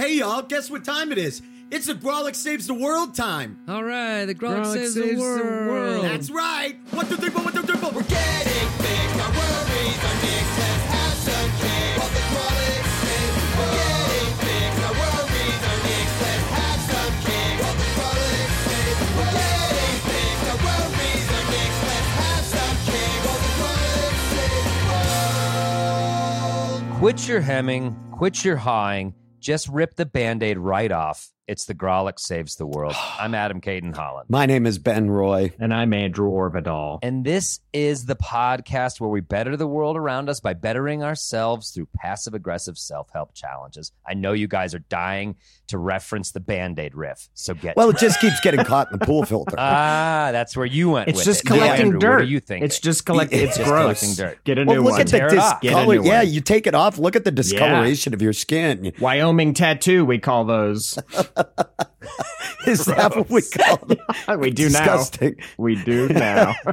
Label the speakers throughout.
Speaker 1: Hey y'all, guess what time it is? It's the Grawlix Saves the World time.
Speaker 2: All right, the Grawlix,
Speaker 3: Grawlix
Speaker 2: saves,
Speaker 3: saves
Speaker 2: the
Speaker 3: the
Speaker 2: world.
Speaker 3: world.
Speaker 1: That's right. One, two, three, four, one, two, three, four. We're getting big. Our worries are mixed. Let's have some cake. While the Grawlix saves the world. We're getting big. Our worries are mixed. Let's have some cake. While the Grawlix saves the world. We're getting big. Our worries are mixed. Let's have some cake. While the Grawlix saves the world.
Speaker 2: Quit your hemming, quit your hawing, just rip the band aid right off. It's the Grawlix Saves the World. I'm Adam Cayton-Holland.
Speaker 3: My name is Ben Roy.
Speaker 4: And I'm Andrew Orvedahl.
Speaker 2: And this is the podcast where we better the world around us by bettering ourselves through passive aggressive self help challenges. I know you guys are dying to reference the band aid riff, so get
Speaker 3: Well, it just keeps getting caught in the pool filter.
Speaker 2: Ah, that's where you went
Speaker 4: It's
Speaker 2: with
Speaker 4: just
Speaker 2: it.
Speaker 4: collecting
Speaker 2: Andrew,
Speaker 4: dirt.
Speaker 2: What are you think
Speaker 4: It's just collecting. It's
Speaker 3: Just
Speaker 4: gross.
Speaker 2: collecting dirt.
Speaker 4: Get a
Speaker 3: well,
Speaker 4: new
Speaker 3: look
Speaker 4: one.
Speaker 3: at the
Speaker 2: Tear it off.
Speaker 4: Get a
Speaker 3: discolor.
Speaker 4: new
Speaker 3: Yeah,
Speaker 4: one.
Speaker 3: you take it off. Look at the discoloration of your skin.
Speaker 4: Wyoming tattoo. We call those.
Speaker 3: Is that what we call it?
Speaker 4: we do
Speaker 3: Disgusting.
Speaker 4: now. We do now.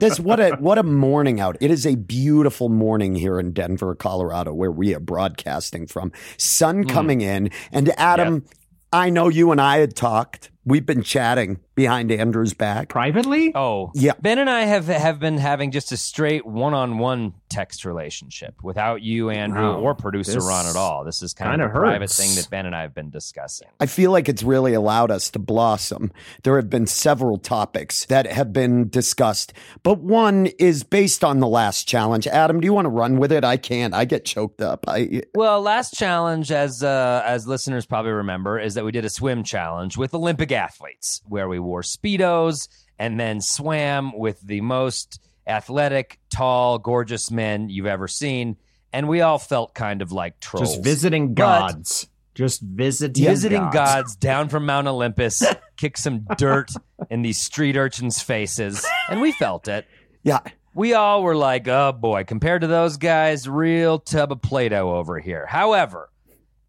Speaker 3: This what a what a morning out. It is a beautiful morning here in Denver, Colorado, where we are broadcasting from. Sun coming in, and Adam, Um, I know you and I had talked. We've been chatting behind Andrew's back.
Speaker 4: Privately?
Speaker 2: Oh,
Speaker 3: Yeah.
Speaker 2: Ben and I have have been having just a straight one-on-one text relationship without you, Andrew,
Speaker 4: Wow.
Speaker 2: or producer
Speaker 4: This
Speaker 2: Ron at all. This is kind
Speaker 4: kinda
Speaker 2: of a private thing that Ben and I have been discussing.
Speaker 3: I feel like it's really allowed us to blossom. There have been several topics that have been discussed, but one is based on the last challenge. Adam, do you want to run with it? I can't. I get choked up. I
Speaker 2: Well, last challenge, as uh, as listeners probably remember, is that we did a swim challenge with Olympic athletes, where we wore speedos and then swam with the most athletic, tall, gorgeous men you've ever seen, and we all felt kind of like trolls.
Speaker 4: Just visiting
Speaker 2: But-
Speaker 4: gods. Just visiting
Speaker 2: visiting
Speaker 4: gods.
Speaker 2: gods down from Mount Olympus, kick some dirt in these street urchins' faces, and we felt it.
Speaker 3: yeah.
Speaker 2: We all were like, oh boy, compared to those guys, real tub of Play Doh over here. However,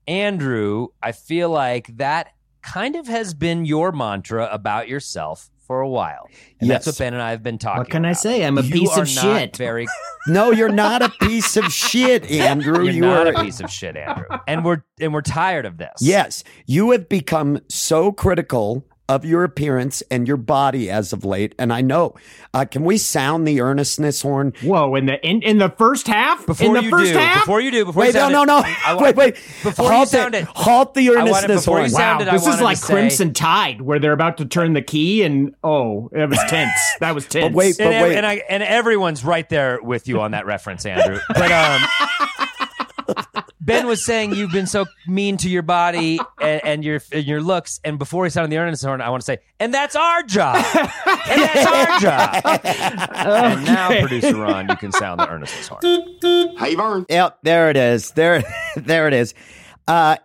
Speaker 2: Andrew, I feel like that kind of has been your mantra about yourself for a while. And that's what Ben and I have been talking
Speaker 4: What can I say? I'm a
Speaker 2: You
Speaker 4: piece of shit.
Speaker 2: Very,
Speaker 3: No, you're not a piece of shit, Andrew.
Speaker 2: you're
Speaker 3: you
Speaker 2: not
Speaker 3: are
Speaker 2: a piece of shit, Andrew. And we're and we're tired of this.
Speaker 3: Yes, you have become so critical of your appearance and your body as of late, and I know. Uh, can we sound the earnestness horn?
Speaker 4: Whoa! In the in, in the first half.
Speaker 2: Before
Speaker 4: in the
Speaker 2: you
Speaker 4: first
Speaker 2: do,
Speaker 4: half.
Speaker 2: before you do, before
Speaker 3: Wait,
Speaker 2: you
Speaker 3: no,
Speaker 2: sound
Speaker 3: no,
Speaker 2: it,
Speaker 3: no.
Speaker 2: I
Speaker 3: wait, wait.
Speaker 2: Before
Speaker 3: halt
Speaker 2: you sound
Speaker 3: it.
Speaker 2: it,
Speaker 3: halt the
Speaker 2: I wanted-
Speaker 3: earnestness horn.
Speaker 4: Wow,
Speaker 2: sounded, I
Speaker 4: this is like
Speaker 2: to say-
Speaker 4: Crimson Tide, where they're about to turn the key, and oh, it was tense. That was tense.
Speaker 3: wait, But
Speaker 2: ev-
Speaker 3: wait.
Speaker 2: and I and everyone's right there with you on that reference, Andrew. But um, Ben was saying you've been so mean to your body and, and your and your looks, and before he sounded the earnest horn, I want to say, and that's our job, and that's our job. And now, producer Ron, you can sound the earnestness horn.
Speaker 3: Yep, there it is. There, there it is. Uh,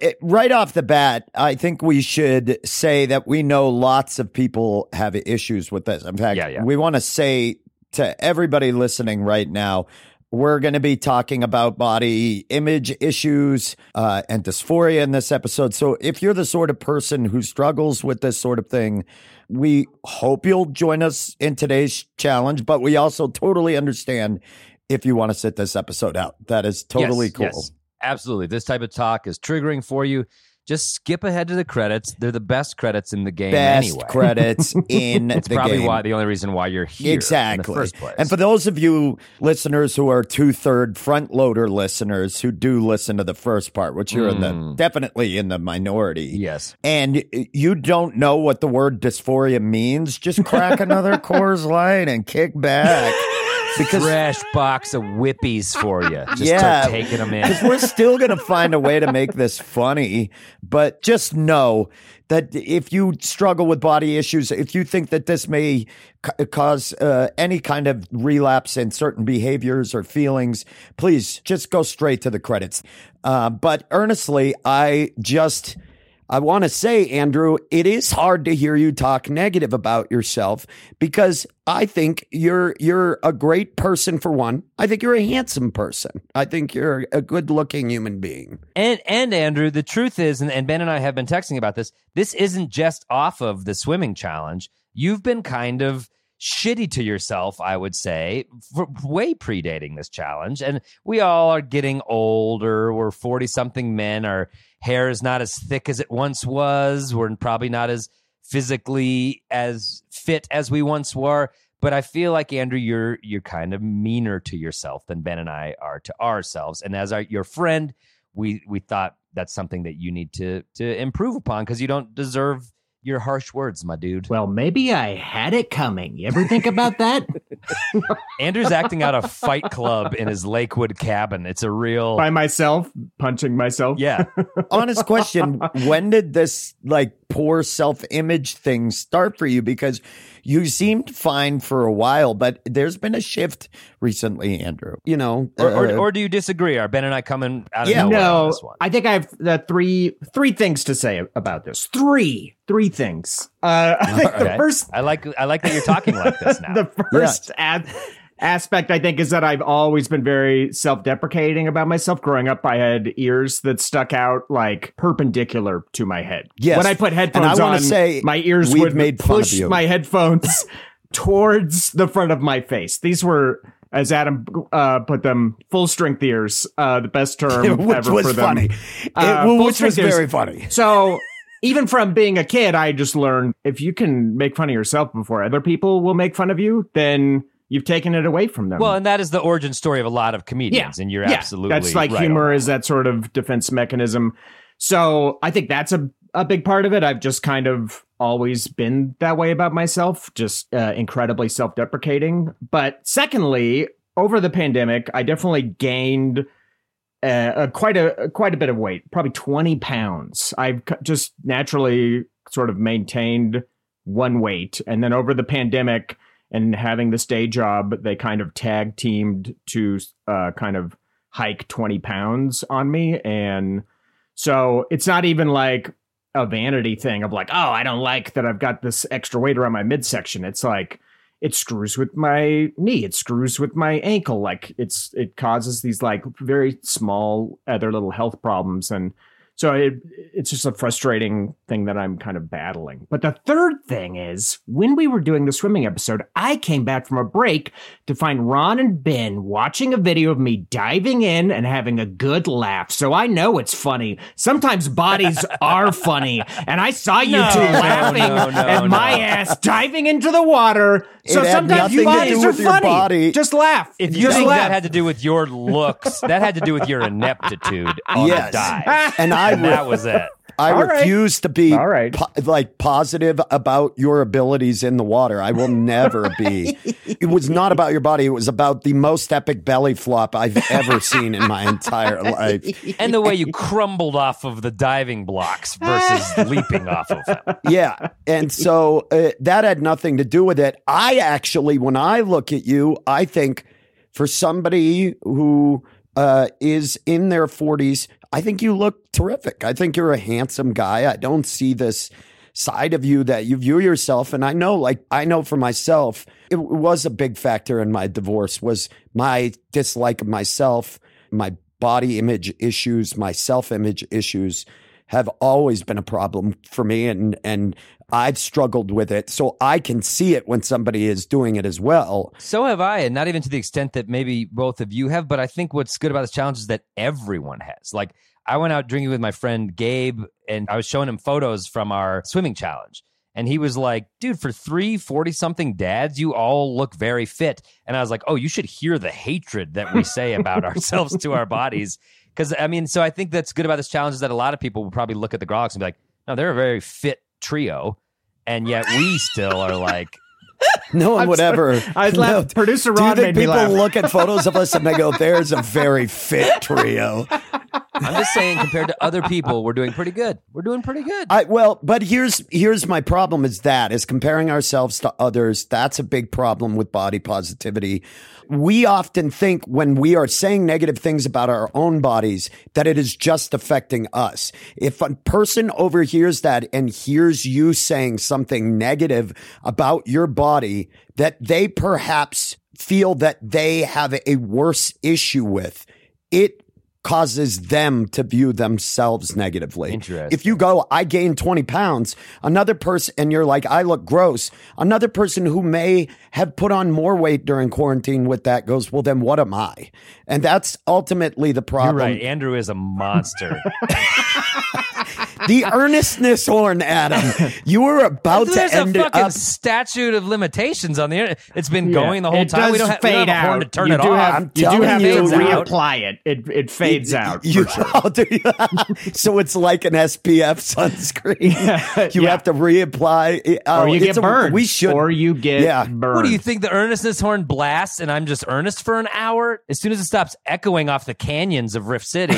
Speaker 3: it- right off the bat, I think we should say that we know lots of people have issues with this. In fact,
Speaker 2: Yeah, yeah.
Speaker 3: we want to say to everybody listening right now, we're going to be talking about body image issues uh, and dysphoria in this episode. So if you're the sort of person who struggles with this sort of thing, we hope you'll join us in today's challenge, but we also totally understand if you want to sit this episode out. That is totally
Speaker 2: Yes,
Speaker 3: cool.
Speaker 2: yes, absolutely. This type of talk is triggering for you. Just skip ahead to the credits. They're the best credits in the game
Speaker 3: Best
Speaker 2: anyway.
Speaker 3: credits in
Speaker 2: It's
Speaker 3: the
Speaker 2: probably
Speaker 3: game.
Speaker 2: why the only reason why you're here
Speaker 3: exactly.
Speaker 2: in the first place.
Speaker 3: And for those of you listeners who are two third front loader listeners who do listen to the first part, which you're in the hmm. definitely in the minority.
Speaker 2: Yes.
Speaker 3: And you don't know what the word dysphoria means, just crack another Coors Light and kick back. Because
Speaker 2: fresh box of whippies for you. Just
Speaker 3: Yeah.
Speaker 2: start taking them in.
Speaker 3: because we're still going to find a way to make this funny. But just know that if you struggle with body issues, if you think that this may ca- cause uh, any kind of relapse in certain behaviors or feelings, please just go straight to the credits. Uh, but earnestly, I just. I want to say, Andrew, it is hard to hear you talk negative about yourself because I think you're you're a great person for one. I think you're a handsome person. I think you're a good-looking human being.
Speaker 2: And and Andrew, the truth is, and, and Ben and I have been texting about this. This isn't just off of the swimming challenge. You've been kind of shitty to yourself, I would say, way predating this challenge. And we all are getting older. We're forty something men. Our hair is not as thick as it once was. We're probably not as physically as fit as we once were. But I feel like Andrew, you're you're kind of meaner to yourself than Ben and I are to ourselves. And as our your friend, we we thought that's something that you need to to improve upon because you don't deserve your harsh words, my dude.
Speaker 4: Well, maybe I had it coming. You ever think about that?
Speaker 2: Andrew's acting out a fight club in his Lakewood cabin. It's a real
Speaker 4: By myself, punching myself.
Speaker 2: yeah.
Speaker 3: Honest question: When did this like poor self-image thing start for you? Because you seemed fine for a while, but there's been a shift recently, Andrew. You know,
Speaker 2: Or, or,
Speaker 3: uh,
Speaker 2: or do you disagree? Are Ben and I coming out of
Speaker 3: Yeah.
Speaker 2: nowhere on
Speaker 4: no,
Speaker 2: this one?
Speaker 4: I think I have uh, three three things to say about this. Three, three things. Uh, I think the first
Speaker 2: I like I like that you're talking like this now.
Speaker 4: the first ad- aspect I think is that I've always been very self-deprecating about myself. Growing up, I had ears that stuck out like perpendicular to my head.
Speaker 3: Yes.
Speaker 4: when I put headphones
Speaker 3: I
Speaker 4: on,
Speaker 3: say
Speaker 4: my ears would
Speaker 3: made
Speaker 4: push my headphones towards the front of my face. These were. As Adam uh, put them, full strength ears, uh, the best term
Speaker 3: which
Speaker 4: ever
Speaker 3: was
Speaker 4: for them.
Speaker 3: funny. It-
Speaker 4: Uh, full
Speaker 3: which was
Speaker 4: ears.
Speaker 3: very funny.
Speaker 4: So even from being a kid, I just learned if you can make fun of yourself before other people will make fun of you, then you've taken it away from them.
Speaker 2: well, and that is the origin story of a lot of comedians, yeah. and you're
Speaker 4: yeah,
Speaker 2: absolutely
Speaker 4: That's like
Speaker 2: right
Speaker 4: humor is that sort of defense mechanism. So I think that's a a big part of it. I've just kind of always been that way about myself, just uh, incredibly self deprecating. But secondly, over the pandemic, I definitely gained. Uh, uh, quite a quite a bit of weight, probably twenty pounds. I've c- just naturally sort of maintained one weight, and then over the pandemic and having this day job, they kind of tag teamed to uh, kind of hike twenty pounds on me, and so it's not even like a vanity thing of like, oh, I don't like that I've got this extra weight around my midsection. It's like it screws with my knee, it screws with my ankle. Like it's it causes these like very small other little health problems. And so it it's just a frustrating thing that I'm kind of battling. But the third thing is when we were doing the swimming episode, I came back from a break to find Ron and Ben watching a video of me diving in and having a good laugh. So I know it's funny. Sometimes bodies are funny. And I saw you
Speaker 2: No,
Speaker 4: two laughing
Speaker 2: no, no,
Speaker 4: at my ass diving into the water. So
Speaker 3: It had
Speaker 4: sometimes you bodies are funny.
Speaker 3: body.
Speaker 4: Just laugh.
Speaker 2: If you
Speaker 4: Just
Speaker 2: think
Speaker 4: laugh.
Speaker 2: that had to do with your looks, that had to do with your ineptitude on
Speaker 3: Yes.
Speaker 2: the dive.
Speaker 3: And I
Speaker 2: And that was it.
Speaker 3: I
Speaker 4: All right.
Speaker 3: refuse to be
Speaker 4: All right.
Speaker 3: po- like positive about your abilities in the water. I will never be. it was not about your body. It was about the most epic belly flop I've ever seen in my entire life.
Speaker 2: And the way you crumbled off of the diving blocks versus leaping off of them.
Speaker 3: Yeah. And so uh, that had nothing to do with it. I actually, when I look at you, I think for somebody who uh, is in their 40s, I think you look terrific. I think you're a handsome guy. I don't see this side of you that you view yourself and I know like I know for myself it was a big factor in my divorce was my dislike of myself my body image issues my self-image issues have always been a problem for me and and I've struggled with it so I can see it when somebody is doing it as well
Speaker 2: So have I, and not even to the extent that maybe both of you have. But I think what's good about this challenge is that everyone has. Like, I went out drinking with my friend Gabe, and I was showing him photos from our swimming challenge. And he was like, dude, for three 40 something dads, you all look very fit. And I was like, oh, you should hear the hatred that we say about ourselves to our bodies. Because, I mean, so I think that's good about this challenge is that a lot of people will probably look at the Grawlix and be like, no, they're a very fit trio. And yet we still are like,
Speaker 1: No one would ever.
Speaker 4: I was
Speaker 1: no.
Speaker 4: laugh- producer
Speaker 1: Do you
Speaker 4: Ron
Speaker 1: think
Speaker 4: made me
Speaker 1: people
Speaker 4: laugh.
Speaker 1: look at photos of us and they go, "There's a very fit trio"?
Speaker 2: I'm just saying, compared to other people, we're doing pretty good. We're doing pretty good.
Speaker 1: I well, but here's here's my problem is that is comparing ourselves to others. That's a big problem with body positivity. We often think when we are saying negative things about our own bodies that it is just affecting us. If a person overhears that and hears you saying something negative about your body that they perhaps feel that they have a worse issue with, it causes them to view themselves negatively.
Speaker 2: Interesting.
Speaker 1: If you go, I gained 20 pounds, another person, and you're like, I look gross, another person who may have put on more weight during quarantine with that goes, well, then what am I? And that's ultimately the
Speaker 2: You're
Speaker 1: problem.
Speaker 2: right. Andrew is a monster.
Speaker 1: The earnestness horn, Adam. You were about to
Speaker 2: There's a
Speaker 1: end it
Speaker 2: fucking
Speaker 1: up.
Speaker 2: statute of limitations on the internet. It's been going the whole
Speaker 4: it
Speaker 2: time.
Speaker 4: Does
Speaker 2: we don't have, we
Speaker 4: fade
Speaker 2: don't have a horn
Speaker 4: out.
Speaker 2: to turn
Speaker 4: you
Speaker 2: it
Speaker 4: do
Speaker 2: off.
Speaker 4: Have,
Speaker 1: I'm
Speaker 4: you do
Speaker 1: telling
Speaker 4: have
Speaker 1: you.
Speaker 4: to
Speaker 1: Fades
Speaker 2: out.
Speaker 4: reapply it. It it fades out.
Speaker 1: You,
Speaker 4: for sure.
Speaker 1: do you- so it's like an SPF sunscreen. You
Speaker 4: Yeah.
Speaker 1: have to reapply. Oh,
Speaker 4: or you
Speaker 1: it's
Speaker 4: get
Speaker 1: a-
Speaker 4: burned.
Speaker 1: We should.
Speaker 4: Or you get
Speaker 1: Yeah.
Speaker 4: burned.
Speaker 2: What do you think? The earnestness horn blasts, and I'm just earnest for an hour. As soon as it stops echoing off the canyons of Rift City,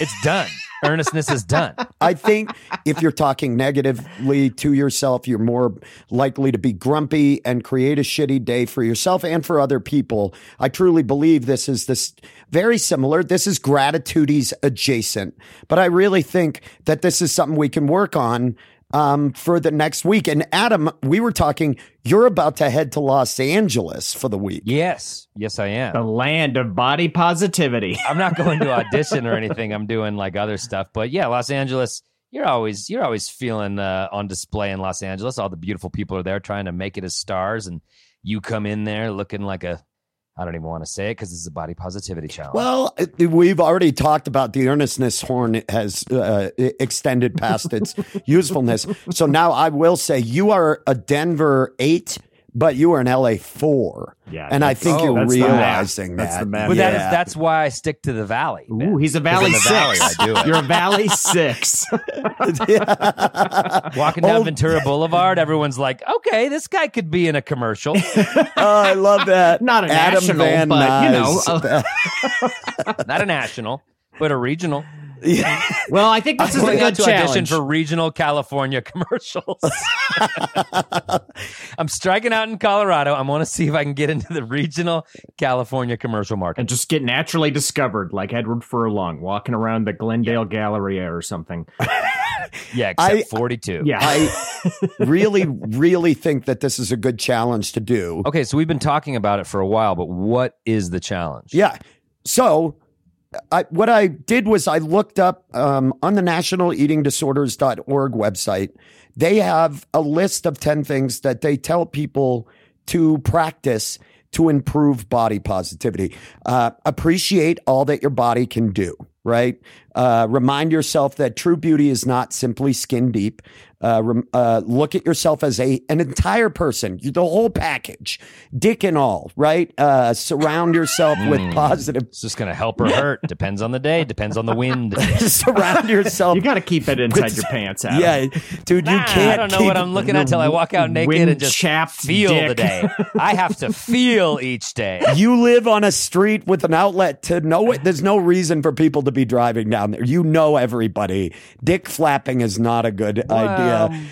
Speaker 2: it's done. Earnestness is done.
Speaker 1: I think if you're talking negatively to yourself, you're more likely to be grumpy and create a shitty day for yourself and for other people. I truly believe this is this very similar. This is gratitudes adjacent, but I really think that this is something we can work on um, for the next week. And Adam, we were talking. You're about to head to Los Angeles for the week.
Speaker 2: Yes, yes, I am.
Speaker 4: the land of body positivity?
Speaker 2: I'm not going to audition or anything. I'm doing like other stuff. But yeah, Los Angeles. You're always you're always feeling uh, on display in Los Angeles. All the beautiful people are there trying to make it as stars, and you come in there looking like a I don't even want to say it because this is a body positivity challenge.
Speaker 1: Well, we've already talked about the earnestness horn has uh, extended past its usefulness. So now I will say you are a Denver eight, but you are an LA four.
Speaker 4: Yeah,
Speaker 1: and I think
Speaker 2: oh,
Speaker 1: you're
Speaker 4: that's the math.
Speaker 1: realizing
Speaker 4: That's the math.
Speaker 2: but that is
Speaker 1: Yeah.
Speaker 2: that's why I stick to the valley.
Speaker 4: Ooh, he's a Valley
Speaker 2: in the
Speaker 4: Six.
Speaker 2: valley, I do it.
Speaker 4: You're a Valley Six.
Speaker 2: Walking down
Speaker 1: Oh.
Speaker 2: Ventura Boulevard, everyone's like, "Okay, this guy could be in a commercial."
Speaker 1: oh, I love that.
Speaker 4: Not a
Speaker 1: Adam
Speaker 4: national,
Speaker 1: Van
Speaker 4: but, you know,
Speaker 1: Nuys.
Speaker 2: Not a national, but a regional.
Speaker 4: well, I think this is a good
Speaker 2: to audition
Speaker 4: challenge.
Speaker 2: for regional California commercials. I'm striking out in Colorado. I want to see if I can get into the regional California commercial market.
Speaker 4: and just get naturally discovered, like Edward Furlong walking around the Glendale Galleria or something.
Speaker 2: Yeah, except
Speaker 1: I-
Speaker 2: 42.
Speaker 4: Yeah,
Speaker 1: I really, really think that this is a good challenge to do.
Speaker 2: Okay, so we've been talking about it for a while, but what is the challenge?
Speaker 1: Yeah. So I, what I did was I looked up um, on the National Eating Disorders.org website. They have a list of 10 things that they tell people to practice to improve body positivity. Uh, appreciate all that your body can do, right? Uh, remind yourself that true beauty is not simply skin deep. Uh, rem- uh, look at yourself as a an entire person, the whole package, dick and all, right? Uh, surround yourself with positive.
Speaker 2: It's just going to help or hurt. Depends on the day, depends on the wind.
Speaker 1: surround yourself.
Speaker 4: you got to keep it inside your pants. Adam.
Speaker 1: yeah, dude, you
Speaker 2: Nah,
Speaker 1: can't.
Speaker 2: I don't know
Speaker 1: keep-
Speaker 2: what I'm looking at till I walk out naked and just
Speaker 4: Wind-chapped
Speaker 2: feel the day. I have to feel each day.
Speaker 1: You live on a street with an outlet to know it. There's no reason for people to be driving down there. You know everybody. Dick flapping is not a good idea.
Speaker 2: Um,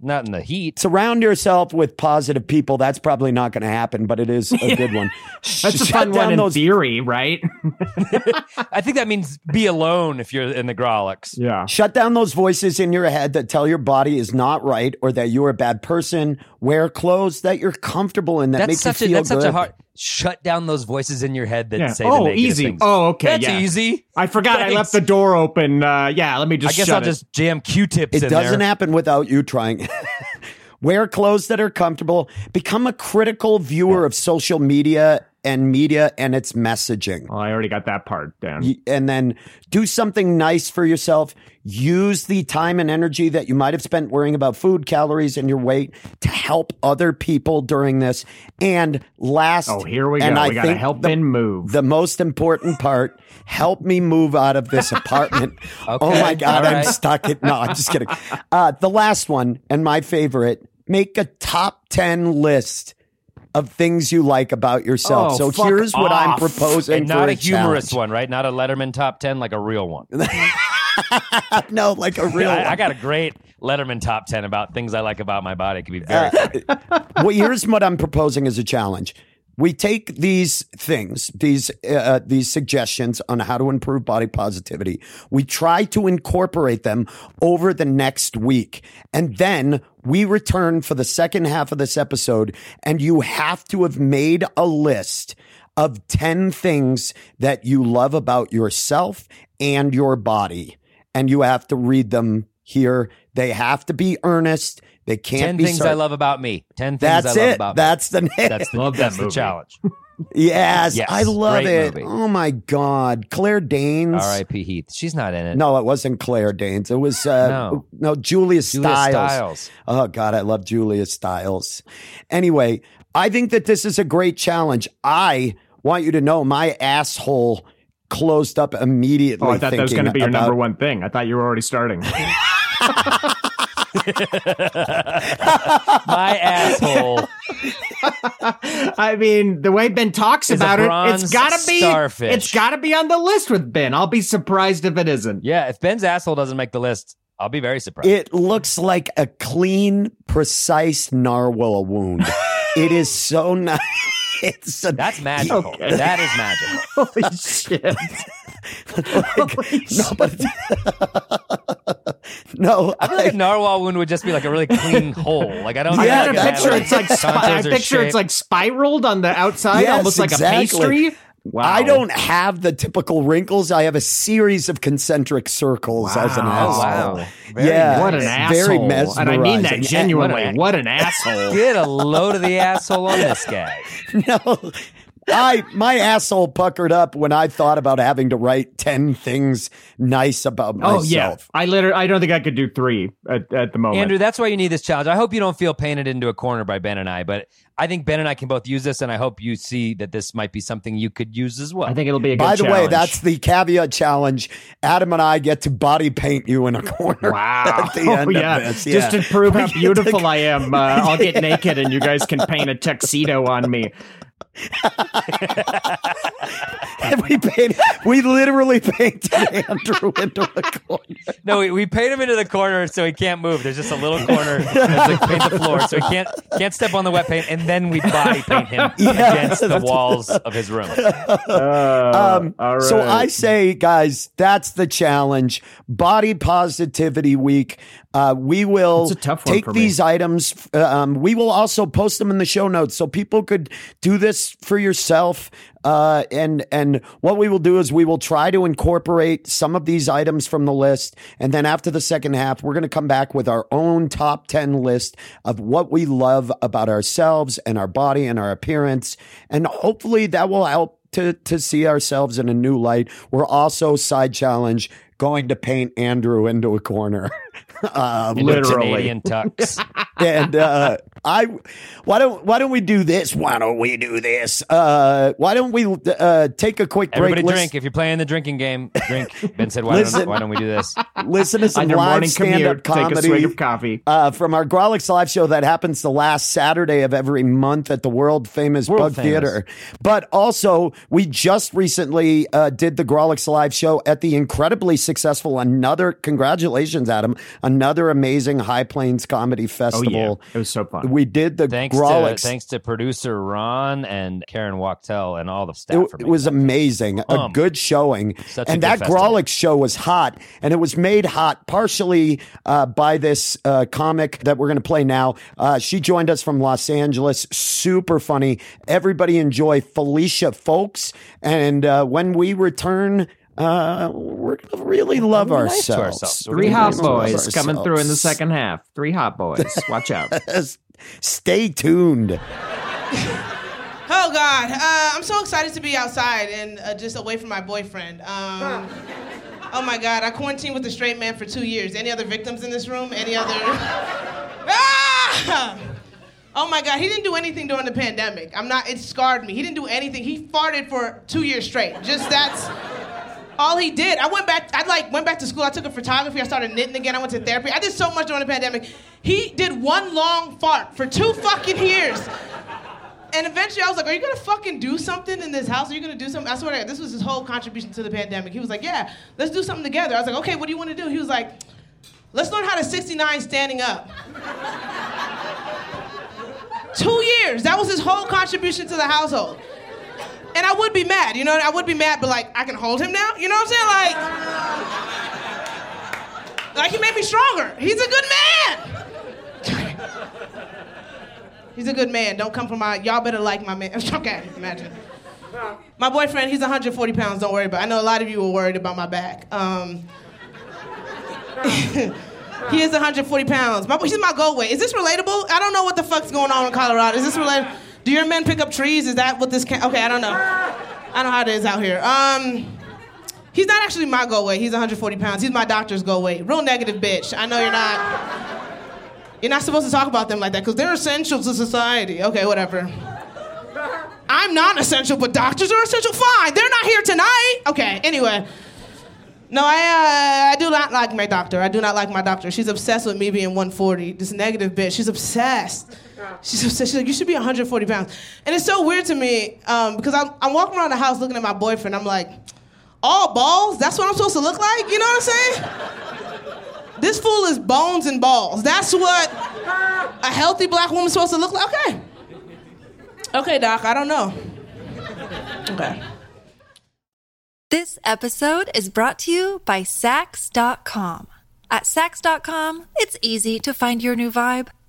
Speaker 2: not in the heat.
Speaker 1: Surround yourself with positive people. That's probably not going to happen, but it is a good one.
Speaker 4: That's a
Speaker 1: Shut
Speaker 4: fun
Speaker 1: down
Speaker 4: one in
Speaker 1: those-
Speaker 4: theory, right?
Speaker 2: I think that means be alone if you're in the Grawlix.
Speaker 4: yeah.
Speaker 1: Shut down those voices in your head that tell your body is not right or that you're a bad person. Wear clothes that you're comfortable in that
Speaker 2: That's
Speaker 1: make
Speaker 2: such
Speaker 1: you
Speaker 2: a
Speaker 1: feel
Speaker 2: that's
Speaker 1: good.
Speaker 2: such a hard. Shut down those voices in your head that
Speaker 4: Yeah.
Speaker 2: say the
Speaker 4: Oh,
Speaker 2: negative
Speaker 4: easy.
Speaker 2: things.
Speaker 4: Oh, okay.
Speaker 2: That's
Speaker 4: yeah.
Speaker 2: easy.
Speaker 4: I forgot I left the door open. Uh, yeah, let me just I
Speaker 2: guess
Speaker 4: shut
Speaker 2: I'll
Speaker 4: it.
Speaker 2: just jam Q-tips
Speaker 1: It
Speaker 2: in
Speaker 1: doesn't
Speaker 2: there.
Speaker 1: happen without you trying. Wear clothes that are comfortable. Become a critical viewer of social media and media and its messaging.
Speaker 4: Well, I already got that part down.
Speaker 1: And then do something nice for yourself. Use the time and energy that you might have spent worrying about food, calories, and your weight to help other people during this. And last,
Speaker 4: Oh, here we
Speaker 1: and
Speaker 4: go.
Speaker 1: I
Speaker 4: we got to
Speaker 1: think
Speaker 4: help
Speaker 1: the,
Speaker 4: Ben move.
Speaker 1: the most important part: help me move out of this apartment. oh my god,
Speaker 2: all
Speaker 1: I'm stuck. It. No, I'm just kidding. Uh, the last one and my favorite: make a top ten list. Of things you like about yourself.
Speaker 4: Oh,
Speaker 1: so here's what I'm proposing.
Speaker 2: and not
Speaker 1: for
Speaker 2: a humorous
Speaker 1: challenge.
Speaker 2: one, right? Not a Letterman top ten, like a real one.
Speaker 1: no, like a real.
Speaker 2: I, I got a great Letterman top ten about things I like about my body. It could be very uh, funny.
Speaker 1: well, here's what I'm proposing as a challenge. We take these things, these uh, these suggestions on how to improve body positivity. We try to incorporate them over the next week, and then we return for the second half of this episode. And you have to have made a list of ten things that you love about yourself and your body, and you have to read them here. They have to be earnest. They can't
Speaker 2: Ten
Speaker 1: be
Speaker 2: things
Speaker 1: sar-
Speaker 2: I love about me. Ten things
Speaker 1: that's
Speaker 2: I love
Speaker 1: it.
Speaker 2: about
Speaker 1: That's the
Speaker 2: me. That's the,
Speaker 4: Love that
Speaker 2: that's the challenge.
Speaker 1: yes,
Speaker 2: Yes,
Speaker 1: I love it.
Speaker 2: movie.
Speaker 1: Oh my god, Claire Danes.
Speaker 2: R.I.P. Heath. She's not in it.
Speaker 1: No, it wasn't Claire Danes. It was uh,
Speaker 2: No.
Speaker 1: no Julia
Speaker 2: Julia
Speaker 1: Stiles.
Speaker 2: Stiles.
Speaker 1: Oh God, I love Julia Stiles. Anyway, I think that this is a great challenge. I want you to know my asshole closed up immediately.
Speaker 4: oh, I thought that was going to be your
Speaker 1: thinking
Speaker 4: number one thing. I thought you were already starting.
Speaker 2: My asshole.
Speaker 4: I mean, the way Ben talks
Speaker 2: Is
Speaker 4: about it, it's gotta be
Speaker 2: starfish.
Speaker 4: it's gotta be on the list with Ben. I'll be surprised if it isn't.
Speaker 2: Yeah, if Ben's asshole doesn't make the list, I'll be very surprised.
Speaker 1: It looks like a clean, precise narwhal wound. it is so nice. It's a,
Speaker 2: That's magical.
Speaker 4: Okay.
Speaker 2: That is magical.
Speaker 4: Holy shit! Holy
Speaker 1: no, but no,
Speaker 2: I feel like
Speaker 1: I-
Speaker 2: a narwhal wound would just be like a really clean hole. Like I don't.
Speaker 4: I
Speaker 1: Yeah,
Speaker 4: a
Speaker 1: yeah,
Speaker 4: picture. It's like spi- I picture it's like spiraled on the outside,
Speaker 1: Yes,
Speaker 4: almost like
Speaker 1: exactly.
Speaker 4: a pastry. Wow!
Speaker 1: I don't have the typical wrinkles. I have a series of concentric circles as an asshole.
Speaker 2: Oh, wow. Very
Speaker 1: yeah,
Speaker 4: What an asshole!
Speaker 1: Very
Speaker 4: and I mean that genuinely.
Speaker 2: What
Speaker 4: What
Speaker 2: an
Speaker 4: an, asshole!
Speaker 2: Get a load of the asshole on this guy.
Speaker 1: no. I my asshole puckered up when I thought about having to write ten things nice about myself.
Speaker 4: Oh yeah, I literally. I don't think I could do three at, at the moment.
Speaker 2: Andrew, that's why you need this challenge. I hope you don't feel painted into a corner by Ben and I, but I think Ben and I can both use this, and I hope you see that this might be something you could use as well.
Speaker 4: I think it'll be a good
Speaker 1: By the way, that's the caveat challenge. Adam and I get to body paint you in a corner.
Speaker 4: Wow.
Speaker 1: At the end
Speaker 4: oh, yeah.
Speaker 1: of this.
Speaker 4: Just to prove how beautiful I am, uh, I'll get naked and you guys can paint a tuxedo on me.
Speaker 1: And we paint, we literally painted Andrew into a corner.
Speaker 2: no, we, we paint him into the corner so he can't move. There's just a little corner that's like paint the floor, so he can't can't step on the wet paint, and then we body paint him
Speaker 1: Yeah.
Speaker 2: against the walls of his room.
Speaker 4: Uh,
Speaker 1: Um,
Speaker 4: all
Speaker 1: So. I say, guys, that's the challenge. Body Positivity Week. Uh, we will take these items. Um, we will also post them in the show notes so people could do this for yourself. Uh, and and what we will do is we will try to incorporate some of these items from the list, and then after the second half, we're going to come back with our own top ten list of what we love about ourselves and our body and our appearance, and hopefully that will help to to see ourselves in a new light. We're also side challenge going to paint Andrew into a corner. uh,
Speaker 4: Literally.
Speaker 2: Canadian tux.
Speaker 1: and uh, I why don't why don't we do this? Why don't we do this? Uh, why don't we uh, take a quick break?
Speaker 2: Everybody
Speaker 1: Lis-
Speaker 2: drink. If you're playing the drinking game, drink. Ben said, why,
Speaker 1: Listen.
Speaker 2: don't, why don't we do this?
Speaker 1: listen to some
Speaker 4: on your
Speaker 1: live
Speaker 4: morning
Speaker 1: stand up
Speaker 4: commute, take a swig
Speaker 1: comedy.
Speaker 4: of coffee.
Speaker 1: Uh, from our Grawlix live show that happens the last Saturday of every month at the world famous
Speaker 2: World
Speaker 1: Bug
Speaker 2: famous.
Speaker 1: Theater. But also, we just recently uh, did the Grawlix live show at the incredibly successful another, congratulations, Adam, another amazing High Plains Comedy
Speaker 4: Oh
Speaker 1: Festival.
Speaker 4: yeah, it was so fun.
Speaker 1: We did the
Speaker 2: Thanks
Speaker 1: Grawlix.
Speaker 2: to thanks to producer Ron and Karen Wachtel and all the staff.
Speaker 1: It,
Speaker 2: for
Speaker 1: it was amazing. A
Speaker 2: Um,
Speaker 1: good showing.
Speaker 2: such a
Speaker 1: and
Speaker 2: good
Speaker 1: that. Grawlix show was hot. And it was made hot partially uh, by this uh, comic that we're going to play now. Uh, she joined us from Los Angeles. Super funny. Everybody enjoy Felicia Folkes. And uh, when we return, uh, we're going to really love
Speaker 2: We're nice to
Speaker 1: ourselves.
Speaker 2: ourselves.
Speaker 4: Three
Speaker 1: We're
Speaker 4: hot
Speaker 1: gonna
Speaker 4: boys coming through in the second half. Three hot boys. Watch out.
Speaker 1: Stay tuned.
Speaker 5: Oh God, uh, I'm so excited to be outside and uh, just away from my boyfriend. Um, oh my God, I quarantined with a straight man for two years. Any other victims in this room? Any other? ah! Oh my God, he didn't do anything during the pandemic. I'm not. It scarred me. He didn't do anything. He farted for two years straight. Just that's all he did. I went back. I like went back to school. I took a photography. I started knitting again. I went to therapy. I did so much during the pandemic. He did one long fart for two fucking years. And eventually I was like, Are you gonna fucking do something in this house? Are you gonna do something? I swear to God, this was his whole contribution to the pandemic. He was like, Yeah, let's do something together. I was like, Okay, what do you wanna do? He was like, Let's learn how to 69 standing up. Two years. That was his whole contribution to the household. And I would be mad, you know, I would be mad, but like, I can hold him now? You know what I'm saying? Like, like he made me stronger. He's a good man. He's a good man. Don't come from my. Y'all better like my man. okay, imagine. My boyfriend, he's 140 pounds. Don't worry about. I know a lot of you were worried about my back. Um, he is 140 pounds. My, he's my goal weight. Is this relatable? I don't know what the fuck's going on in Colorado. Is this related? Do your men pick up trees? Is that what this? Can- okay, I don't know. I don't know how it is out here. Um, he's not actually my go weight. He's 140 pounds. He's my doctor's go weight. Real negative bitch. I know you're not. You're not supposed to talk about them like that because they're essential to society. Okay, whatever. I'm not essential, but doctors are essential. Fine, they're not here tonight. Okay, anyway. No, I, uh, I do not like my doctor. I do not like my doctor. She's obsessed with me being 140. This negative bitch. She's obsessed. She's obsessed. She's like, you should be 140 pounds. And it's so weird to me um, because I'm, I'm walking around the house looking at my boyfriend. I'm like, all balls? That's what I'm supposed to look like? You know what I'm saying? This fool is bones and balls. That's what a healthy black woman's supposed to look like. Okay. Okay, Doc, I don't know. Okay.
Speaker 6: This episode is brought to you by Saks.com. At Saks.com, it's easy to find your new vibe.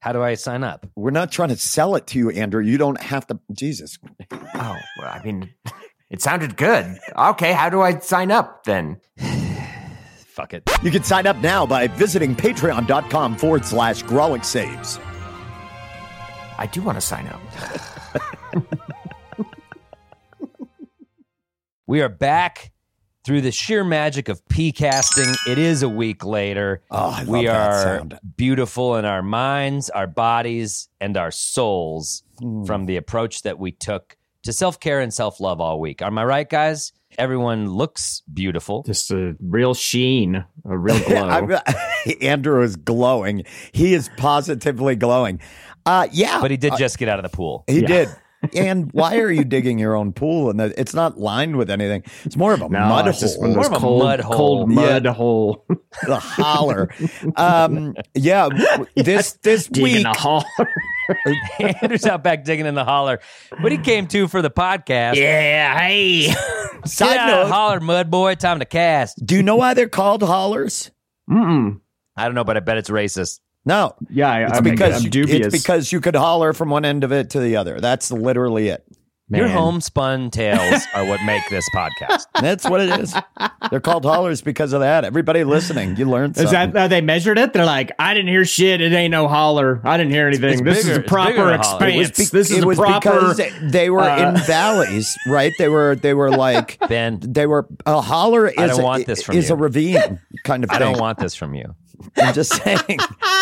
Speaker 2: How do I sign up?
Speaker 3: We're not trying to sell it to you, Andrew. You don't have to. Jesus.
Speaker 4: Oh, well, I mean, it sounded good. Okay, how do I sign up then?
Speaker 2: Fuck it.
Speaker 3: You can sign up now by visiting patreon.com forward slash Grawlix Saves.
Speaker 4: I do want to sign up.
Speaker 2: We are back through the sheer magic of P casting. It is a week later.
Speaker 3: Oh, I
Speaker 2: we
Speaker 3: love that
Speaker 2: are
Speaker 3: sound.
Speaker 2: beautiful in our minds, our bodies, and our souls
Speaker 3: Hmm.
Speaker 2: from the approach that we took to self care and self love all week. Am I right, guys? Everyone looks beautiful.
Speaker 4: Just a real sheen, a real glow.
Speaker 3: Andrew is glowing. He is positively glowing. Uh, yeah.
Speaker 2: But he did just get out of the pool.
Speaker 3: He
Speaker 4: Yeah.
Speaker 3: did. And why are you digging your own pool? And it's not lined with anything. It's more of a
Speaker 4: no,
Speaker 3: mud
Speaker 4: it's just
Speaker 3: hole,
Speaker 2: More of a
Speaker 4: cold,
Speaker 2: mud hole.
Speaker 4: cold
Speaker 3: Yeah.
Speaker 4: mud hole.
Speaker 3: the holler. Um, yeah, w- this this
Speaker 4: Digging
Speaker 3: week.
Speaker 4: a hole.
Speaker 2: Andrew's out back digging in the holler. But he came to for the podcast.
Speaker 4: yeah, hey.
Speaker 3: Side
Speaker 2: Get
Speaker 3: note:
Speaker 2: the holler, mud boy. Time to cast.
Speaker 3: Do you know why they're called hollers?
Speaker 4: Mm-mm.
Speaker 2: I don't know, but I bet it's racist.
Speaker 3: No,
Speaker 4: Yeah, I,
Speaker 3: it's
Speaker 4: I'm,
Speaker 3: because
Speaker 4: I'm
Speaker 3: you-
Speaker 4: dubious.
Speaker 3: it's because you could holler from one end of it to the other. That's literally it.
Speaker 2: Your homespun tales are what make this podcast.
Speaker 3: That's what it is. They're called hollers because of that. Everybody listening, you learned
Speaker 4: Is that how they measured it? They're like, I didn't hear shit. It ain't no holler. I didn't hear anything.
Speaker 2: it's
Speaker 4: this
Speaker 2: bigger-
Speaker 4: is a
Speaker 2: it's bigger
Speaker 4: proper
Speaker 2: than a holler.
Speaker 4: Expanse.
Speaker 3: be-
Speaker 4: this is a proper.
Speaker 3: because they were in
Speaker 4: uh,
Speaker 3: valleys, right? They were they were like
Speaker 2: Ben,
Speaker 3: they were a holler is
Speaker 2: don't want this from
Speaker 3: is
Speaker 2: you.
Speaker 3: a ravine kind of thing.
Speaker 2: I
Speaker 3: thing.
Speaker 2: don't want this from you.
Speaker 3: I'm just saying.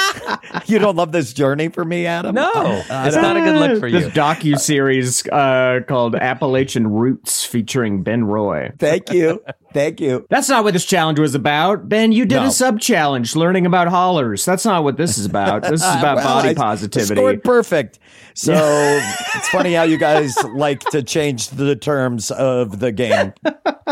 Speaker 3: you don't love this journey for me, Adam?
Speaker 2: No, it's not a good look for
Speaker 4: This
Speaker 2: you.
Speaker 4: This docu series uh, called Appalachian Roots featuring Ben Roy.
Speaker 3: Thank you. Thank you.
Speaker 4: That's not what this challenge was about. Ben, you did
Speaker 3: No.
Speaker 4: a sub challenge learning about hollers. That's not what this is about. This is about
Speaker 3: Well,
Speaker 4: body
Speaker 3: I
Speaker 4: positivity.
Speaker 3: Scored perfect. So it's funny how you guys like to change the terms of the game.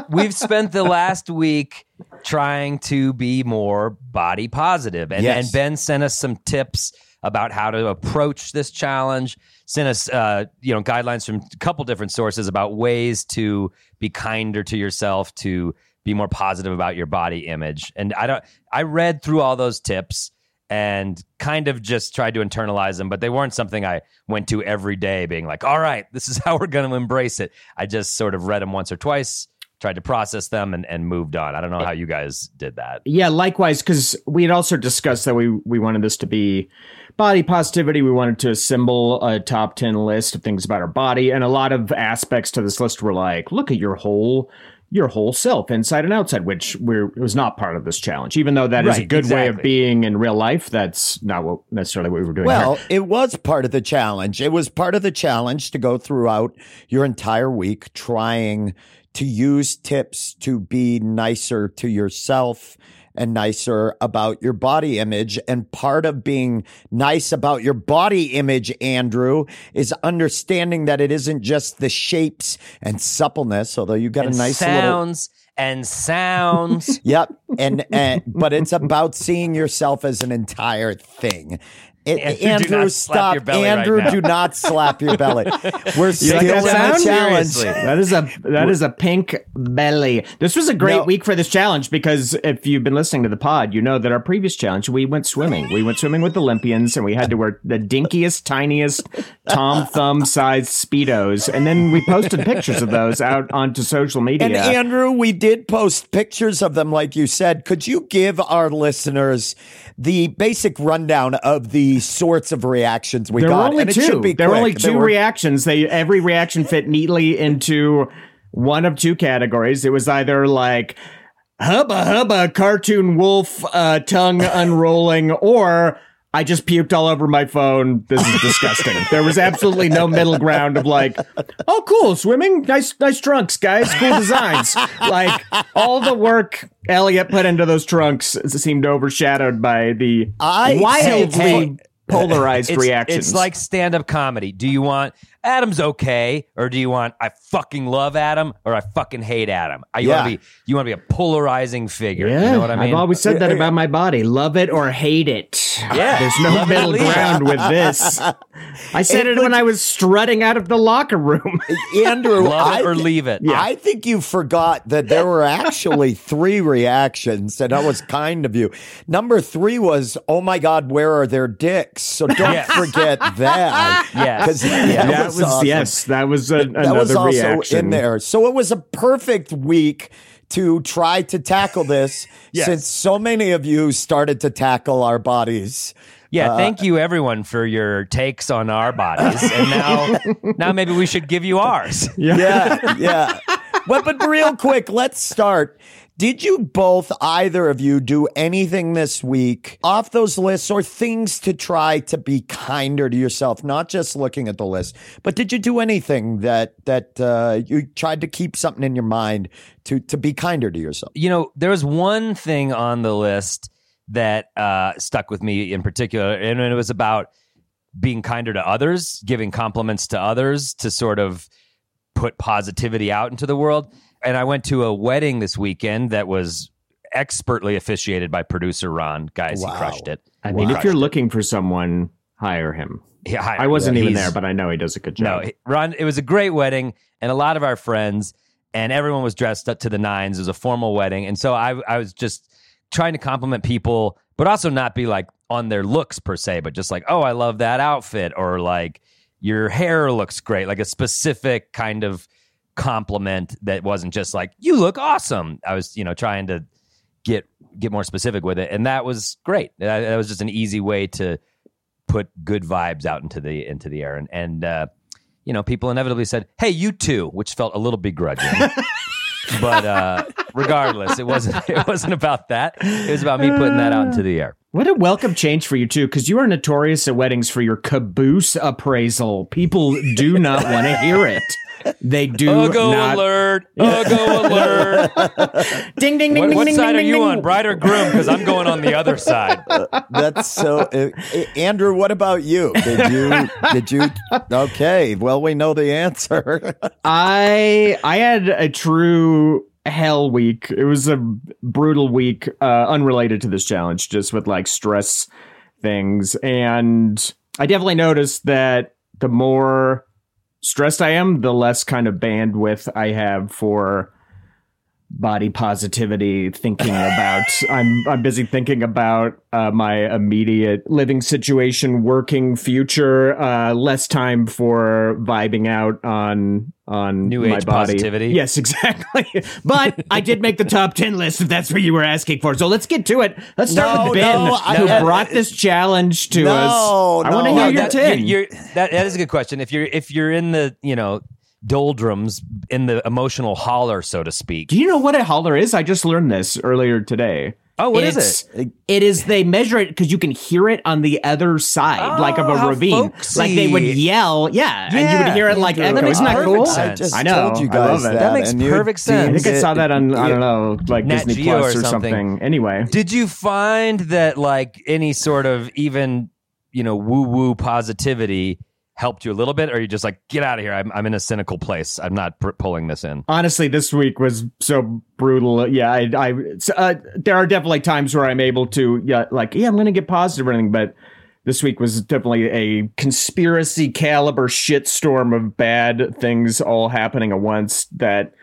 Speaker 2: We've spent the last week trying to be more body positive, and,
Speaker 3: Yes.
Speaker 2: and Ben sent us some tips about how to approach this challenge. Sent us, uh, you know, guidelines from a couple different sources about ways to be kinder to yourself, to be more positive about your body image. And I don't. I read through all those tips and kind of just tried to internalize them, but they weren't something I went to every day, being like, "All right, this is how we're going to embrace it." I just sort of read them once or twice, tried to process them, and, and moved on. I don't know how you guys did that.
Speaker 4: Yeah, likewise, because we had also discussed that we we wanted this to be body positivity. We wanted to assemble a top ten list of things about our body, and a lot of aspects to this list were like, look at your whole your whole self, inside and outside, which we're was not part of this challenge. Even though that is a
Speaker 2: Right,
Speaker 4: good way of being in real life, that's not what necessarily what we were doing.
Speaker 3: Well,
Speaker 4: here.
Speaker 3: it was part of the challenge. It was part of the challenge to go throughout your entire week trying to use tips to be nicer to yourself and nicer about your body image. And part of being nice about your body image, Andrew, is understanding that it isn't just the shapes and suppleness, although you got
Speaker 2: and
Speaker 3: a nice little.
Speaker 2: sounds and sounds.
Speaker 3: Yep. And, and but it's about seeing yourself as an entire thing.
Speaker 2: Andrew,
Speaker 3: Andrew,
Speaker 2: do not slap
Speaker 3: stop.
Speaker 2: your belly right
Speaker 3: Andrew,
Speaker 2: now.
Speaker 3: do not slap your belly. We're still in the challenge.
Speaker 4: That is a that is a pink belly. This was a great
Speaker 3: No.
Speaker 4: week for this challenge because if you've been listening to the pod, you know that our previous challenge we went swimming. We went swimming with Olympians and we had to wear the dinkiest, tiniest Tom Thumb sized speedos, and then we posted pictures of those out onto social media.
Speaker 3: And Andrew, we did post pictures of them, like you said. Could you give our listeners the basic rundown of the sorts of reactions we
Speaker 4: there
Speaker 3: got?
Speaker 4: were only
Speaker 3: and it
Speaker 4: two.
Speaker 3: should be
Speaker 4: there were only two
Speaker 3: were-
Speaker 4: reactions. They every reaction fit neatly into one of two categories. It was either like hubba hubba cartoon wolf uh, tongue unrolling or I just puked all over my phone. This is disgusting. there was absolutely no middle ground of like, oh, cool, swimming, nice, nice trunks, guys, cool designs. like all the work Elliot put into those trunks seemed overshadowed by the
Speaker 3: I-
Speaker 4: wildly
Speaker 3: Hey,
Speaker 4: polarized
Speaker 2: It's,
Speaker 4: reactions.
Speaker 2: it's like stand up comedy. Do you want Adam's okay, or do you want I fucking love Adam, or I fucking hate Adam? You want to be you want to be a polarizing figure.
Speaker 4: Yeah,
Speaker 2: you know what I mean?
Speaker 4: I've always said that about my body. Love it or hate it.
Speaker 2: Yeah.
Speaker 4: There's no
Speaker 2: Love it or
Speaker 4: middle ground with this. I said it when I was strutting out of the locker room.
Speaker 3: Andrew,
Speaker 2: love
Speaker 3: I
Speaker 2: it or leave it. Yeah.
Speaker 3: I think you forgot that there were actually three reactions, and that was kind of you. Number three was, "Oh my God, where are their dicks?" So don't
Speaker 2: Yes.
Speaker 3: forget that.
Speaker 2: Yes.
Speaker 3: 'Cause that,
Speaker 4: that
Speaker 3: was,
Speaker 4: was,
Speaker 3: awesome.
Speaker 4: yes, that was a,
Speaker 3: that was
Speaker 4: another
Speaker 3: also
Speaker 4: reaction
Speaker 3: in there. So it was a perfect week to try to tackle this,
Speaker 2: Yes.
Speaker 3: since so many of you started to tackle our bodies.
Speaker 2: Yeah,
Speaker 3: Uh,
Speaker 2: thank you everyone for your takes on our bodies. And now now maybe we should give you ours.
Speaker 3: yeah, yeah. Well, but real quick, let's start. Did you both, either of you, do anything this week off those lists or things to try to be kinder to yourself? Not just looking at the list, but did you do anything that that uh, you tried to keep something in your mind to to be kinder to yourself?
Speaker 2: You know, there was one thing on the list that uh, stuck with me in particular, and it was about being kinder to others, giving compliments to others to sort of put positivity out into the world. And I went to a wedding this weekend that was expertly officiated by producer Ron. Guys,
Speaker 3: Wow.
Speaker 2: he crushed it.
Speaker 4: I mean,
Speaker 2: Wow.
Speaker 4: if you're looking for someone, hire him.
Speaker 2: He- I,
Speaker 4: I wasn't even
Speaker 2: he's-
Speaker 4: there, but I know he does a good job.
Speaker 2: No, Ron, it was a great wedding, and a lot of our friends, and everyone was dressed up to the nines. It was a formal wedding, and so I, I was just trying to compliment people, but also not be like on their looks per se, but just like, oh, I love that outfit, or like your hair looks great, like a specific kind of compliment that wasn't just like you look awesome. I was, you know, trying to get get more specific with it, and that was great. That, that was just an easy way to put good vibes out into the into the air and and uh, you know people inevitably said hey you too which felt a little begrudging but uh, regardless it wasn't it wasn't about that it was about me putting that out into the air
Speaker 4: What a welcome change for you too, because you are notorious at weddings for your caboose appraisal. People do not want to hear it. They do
Speaker 2: Ugo
Speaker 4: not.
Speaker 2: alert! Ugo alert!
Speaker 4: Ding ding ding
Speaker 2: what
Speaker 4: ding
Speaker 2: what
Speaker 4: ding
Speaker 2: side
Speaker 4: ding,
Speaker 2: are you
Speaker 4: ding.
Speaker 2: on, bride or groom? Because I'm going on the other side.
Speaker 3: That's so. Uh, uh, Andrew, what about you? Did you? Did you? Okay. Well, we know the answer.
Speaker 4: I I had a true hell week. It was a brutal week, uh, unrelated to this challenge, just with like stress things. And I definitely noticed that the more stressed I am, the less kind of bandwidth I have for body positivity thinking about i'm i'm busy thinking about uh, my immediate living situation working future uh less time for vibing out on on
Speaker 2: New
Speaker 4: my
Speaker 2: age
Speaker 4: body.
Speaker 2: positivity.
Speaker 4: yes exactly. But i did make the top 10 list if that's what you were asking for. So let's get to it. Let's start
Speaker 3: No,
Speaker 4: with ben.
Speaker 3: no, I-
Speaker 4: who
Speaker 3: I-
Speaker 4: brought this challenge to
Speaker 3: No,
Speaker 4: us. I want to hear your
Speaker 2: that,
Speaker 4: 10
Speaker 2: You're, that, that is a good question. If you're if you're in the you know doldrums in the emotional holler, so to speak.
Speaker 4: do you know what a holler is i just learned this earlier today
Speaker 2: Oh, what is
Speaker 4: It's-
Speaker 2: it?
Speaker 4: It is they measure it because you can hear it on the other side,
Speaker 2: Oh,
Speaker 4: like of a ravine.
Speaker 2: folksy.
Speaker 4: Like they would yell, yeah, and you would hear it like
Speaker 2: Andrew.
Speaker 4: echo.
Speaker 2: That makes
Speaker 4: Isn't that
Speaker 2: perfect
Speaker 4: cool?
Speaker 2: sense.
Speaker 3: I just
Speaker 4: I know.
Speaker 3: told you
Speaker 4: I
Speaker 3: guys
Speaker 4: love
Speaker 3: that.
Speaker 2: That makes
Speaker 3: and
Speaker 2: perfect
Speaker 3: deemed
Speaker 4: I
Speaker 2: sense.
Speaker 4: think I saw that on I don't know, like
Speaker 2: Nat
Speaker 4: Disney
Speaker 2: Geo
Speaker 4: Plus
Speaker 2: or
Speaker 4: or
Speaker 2: something.
Speaker 4: something. Anyway,
Speaker 2: Did you find that like any sort of even you know woo woo positivity helped you a little bit, or you just like get out of here? I'm I'm in a cynical place. I'm not pr- pulling this in.
Speaker 4: honestly, this week was so brutal. Yeah, I, I uh, there are definitely times where I'm able to, yeah, like yeah, I'm to get positive or anything, but. This week was definitely a conspiracy caliber shitstorm of bad things all happening at once. That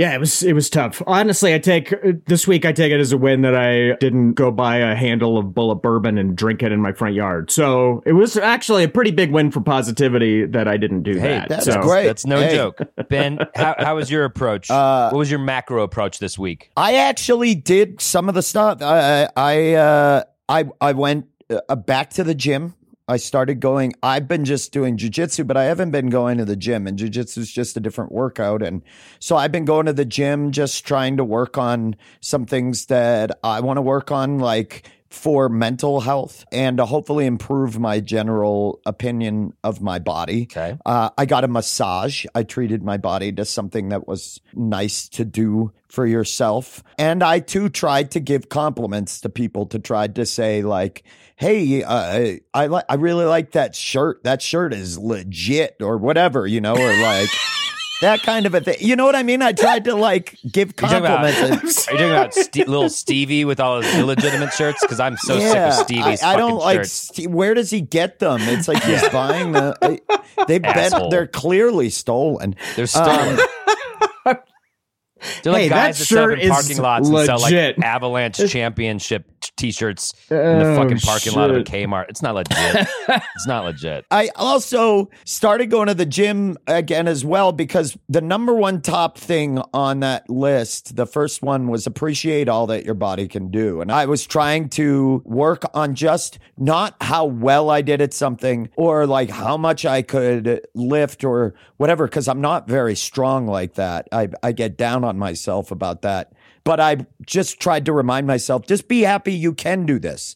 Speaker 4: Yeah, it was it was tough. Honestly, I take this week I take it as a win that I didn't go buy a handle of bullet bourbon and drink it in my front yard. So it was actually a pretty big win for positivity that I didn't do
Speaker 2: Hey,
Speaker 4: that.
Speaker 3: that's
Speaker 4: so,
Speaker 3: great.
Speaker 2: That's no
Speaker 3: Hey.
Speaker 2: joke. Ben, how, how was your approach?
Speaker 3: Uh,
Speaker 2: what was your macro approach this week?
Speaker 3: I actually did some of the stuff. I I uh, I I went uh, back to the gym. I started going. I've been just doing jujitsu, but I haven't been going to the gym. And jujitsu is just a different workout. And so I've been going to the gym, just trying to work on some things that I want to work on, like for mental health and to hopefully improve my general opinion of my body.
Speaker 2: Okay.
Speaker 3: Uh, I got a massage. I treated my body to something that was nice to do for yourself. And I too tried to give compliments to people to try to say like, "Hey, uh, I like, I really like that shirt. That shirt is legit," or whatever, you know, or like. That kind of a thing. You know what I mean? I tried to like give
Speaker 2: Are you talking about,
Speaker 3: compliments.
Speaker 2: are you talking about Ste- little Stevie with all his illegitimate shirts? Because I'm so sick of Stevie's
Speaker 3: I, I don't
Speaker 2: fucking
Speaker 3: like.
Speaker 2: shirts.
Speaker 3: Ste- where does he get them? It's like he's buying the. I- They've been.
Speaker 2: Asshole.
Speaker 3: They're clearly stolen.
Speaker 2: They're stolen. Um, they're like
Speaker 4: Hey,
Speaker 2: guys
Speaker 4: that
Speaker 2: that, set
Speaker 4: shirt
Speaker 2: in
Speaker 4: is
Speaker 2: parking lots and sell like
Speaker 4: legit.
Speaker 2: Avalanche Championship T-shirts in the
Speaker 4: Oh,
Speaker 2: fucking parking lot of a. Kmart. It's not legit. it's not legit.
Speaker 3: I also started going to the gym again as well because the number one top thing on that list, the first one was appreciate all that your body can do. And I was trying to work on just not how well I did at something or like how much I could lift or whatever, because I'm not very strong like that. I, I get down on myself about that. But I just tried to remind myself, just be happy you can do this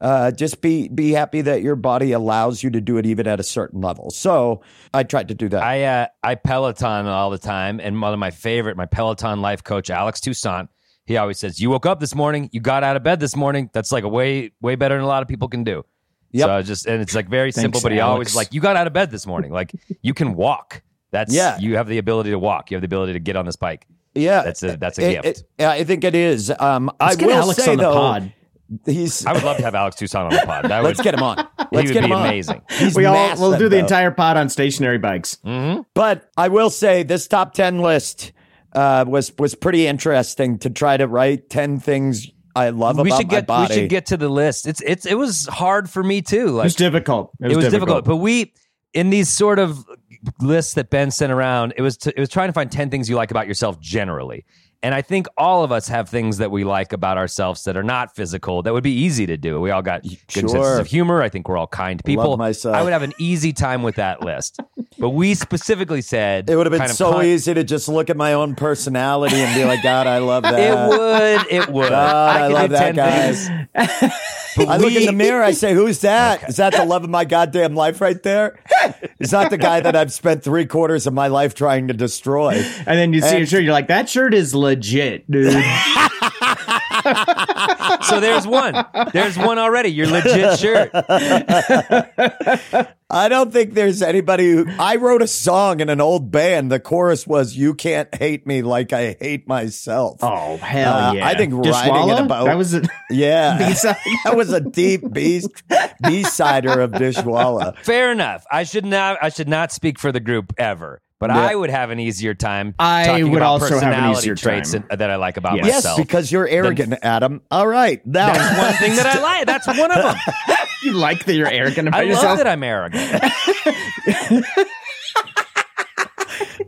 Speaker 3: uh, just be be happy that your body allows you to do it even at a certain level. So I tried to do that.
Speaker 2: I uh, I Peloton all the time, and one of my favorite, my Peloton life coach, Alex Toussaint, he always says, "You woke up this morning, you got out of bed this morning. That's like a way way better than a lot of people can do."
Speaker 3: Yep.
Speaker 2: So just and it's like very
Speaker 4: Thanks,
Speaker 2: simple, but he always like, "You got out of bed this morning, like you can walk. That's
Speaker 3: Yeah.
Speaker 2: you have the ability to walk. You have the ability to get on this bike.
Speaker 3: Yeah,
Speaker 2: That's a that's a
Speaker 3: It-
Speaker 2: gift."
Speaker 3: it- I think it is. Um, I
Speaker 4: Let's get
Speaker 3: will
Speaker 4: Alex
Speaker 3: say
Speaker 4: on the
Speaker 3: though,
Speaker 4: pod.
Speaker 3: he's.
Speaker 2: I would love to have Alex Toussaint on the pod. That
Speaker 3: let's
Speaker 2: would,
Speaker 3: get him on. Let's
Speaker 2: he would
Speaker 3: get
Speaker 2: be
Speaker 3: him on.
Speaker 2: amazing.
Speaker 3: He's
Speaker 4: We all
Speaker 3: massive,
Speaker 4: we'll do the
Speaker 3: though.
Speaker 4: entire pod on stationary bikes.
Speaker 3: But I will say this top ten list uh, was was pretty interesting to try to write ten things I love
Speaker 2: we
Speaker 3: about
Speaker 2: should get
Speaker 3: my body.
Speaker 2: we should get to the list. It's it's it was hard for me too. Like, It
Speaker 4: was difficult. It was,
Speaker 2: it was difficult. But we in these sort of lists that Ben sent around, it was to, it was trying to find ten things you like about yourself generally. And I think all of us have things that we like about ourselves that are not physical that would be easy to do. We all got good senses of humor. I think we're all kind people.
Speaker 3: myself.
Speaker 2: I would have an easy time with that list. but we specifically said
Speaker 3: it would have been so
Speaker 2: con-
Speaker 3: easy to just look at my own personality and be like, God, I love that.
Speaker 2: It would. It would.
Speaker 3: God, I,
Speaker 2: could
Speaker 3: love that
Speaker 2: 10
Speaker 3: guy. I look in the mirror. I say, "Who's that? Is that the love of my goddamn life right there? Is that the guy that I've spent three quarters of my life trying to destroy?"
Speaker 4: And then you see
Speaker 3: And-
Speaker 4: your shirt, you're like, that shirt is legit, dude.
Speaker 2: So there's one. There's one already. Your legit shirt.
Speaker 3: I don't think there's anybody who. I wrote a song in an old band. The chorus was, "You can't hate me like I hate myself."
Speaker 4: oh hell
Speaker 3: Uh,
Speaker 4: yeah!
Speaker 3: I think writing
Speaker 4: Dishwalla?
Speaker 3: it about
Speaker 4: that was it.
Speaker 3: Yeah,
Speaker 4: B-side.
Speaker 3: that was a deep B B sider of Dishwalla.
Speaker 2: Fair enough. I should not. I should not speak for the group ever. But
Speaker 3: Yeah.
Speaker 2: I would have an easier time.
Speaker 4: I
Speaker 2: talking
Speaker 4: would
Speaker 2: about
Speaker 4: also have an
Speaker 2: personality
Speaker 4: easier
Speaker 2: traits
Speaker 4: time.
Speaker 2: that that I like about
Speaker 4: Yes.
Speaker 3: Yes,
Speaker 2: myself.
Speaker 3: because you're arrogant, Adam. All right, now
Speaker 2: That's one thing that I like. That's one of them.
Speaker 4: You like that you're arrogant about
Speaker 2: I
Speaker 4: yourself?
Speaker 2: love that I'm arrogant.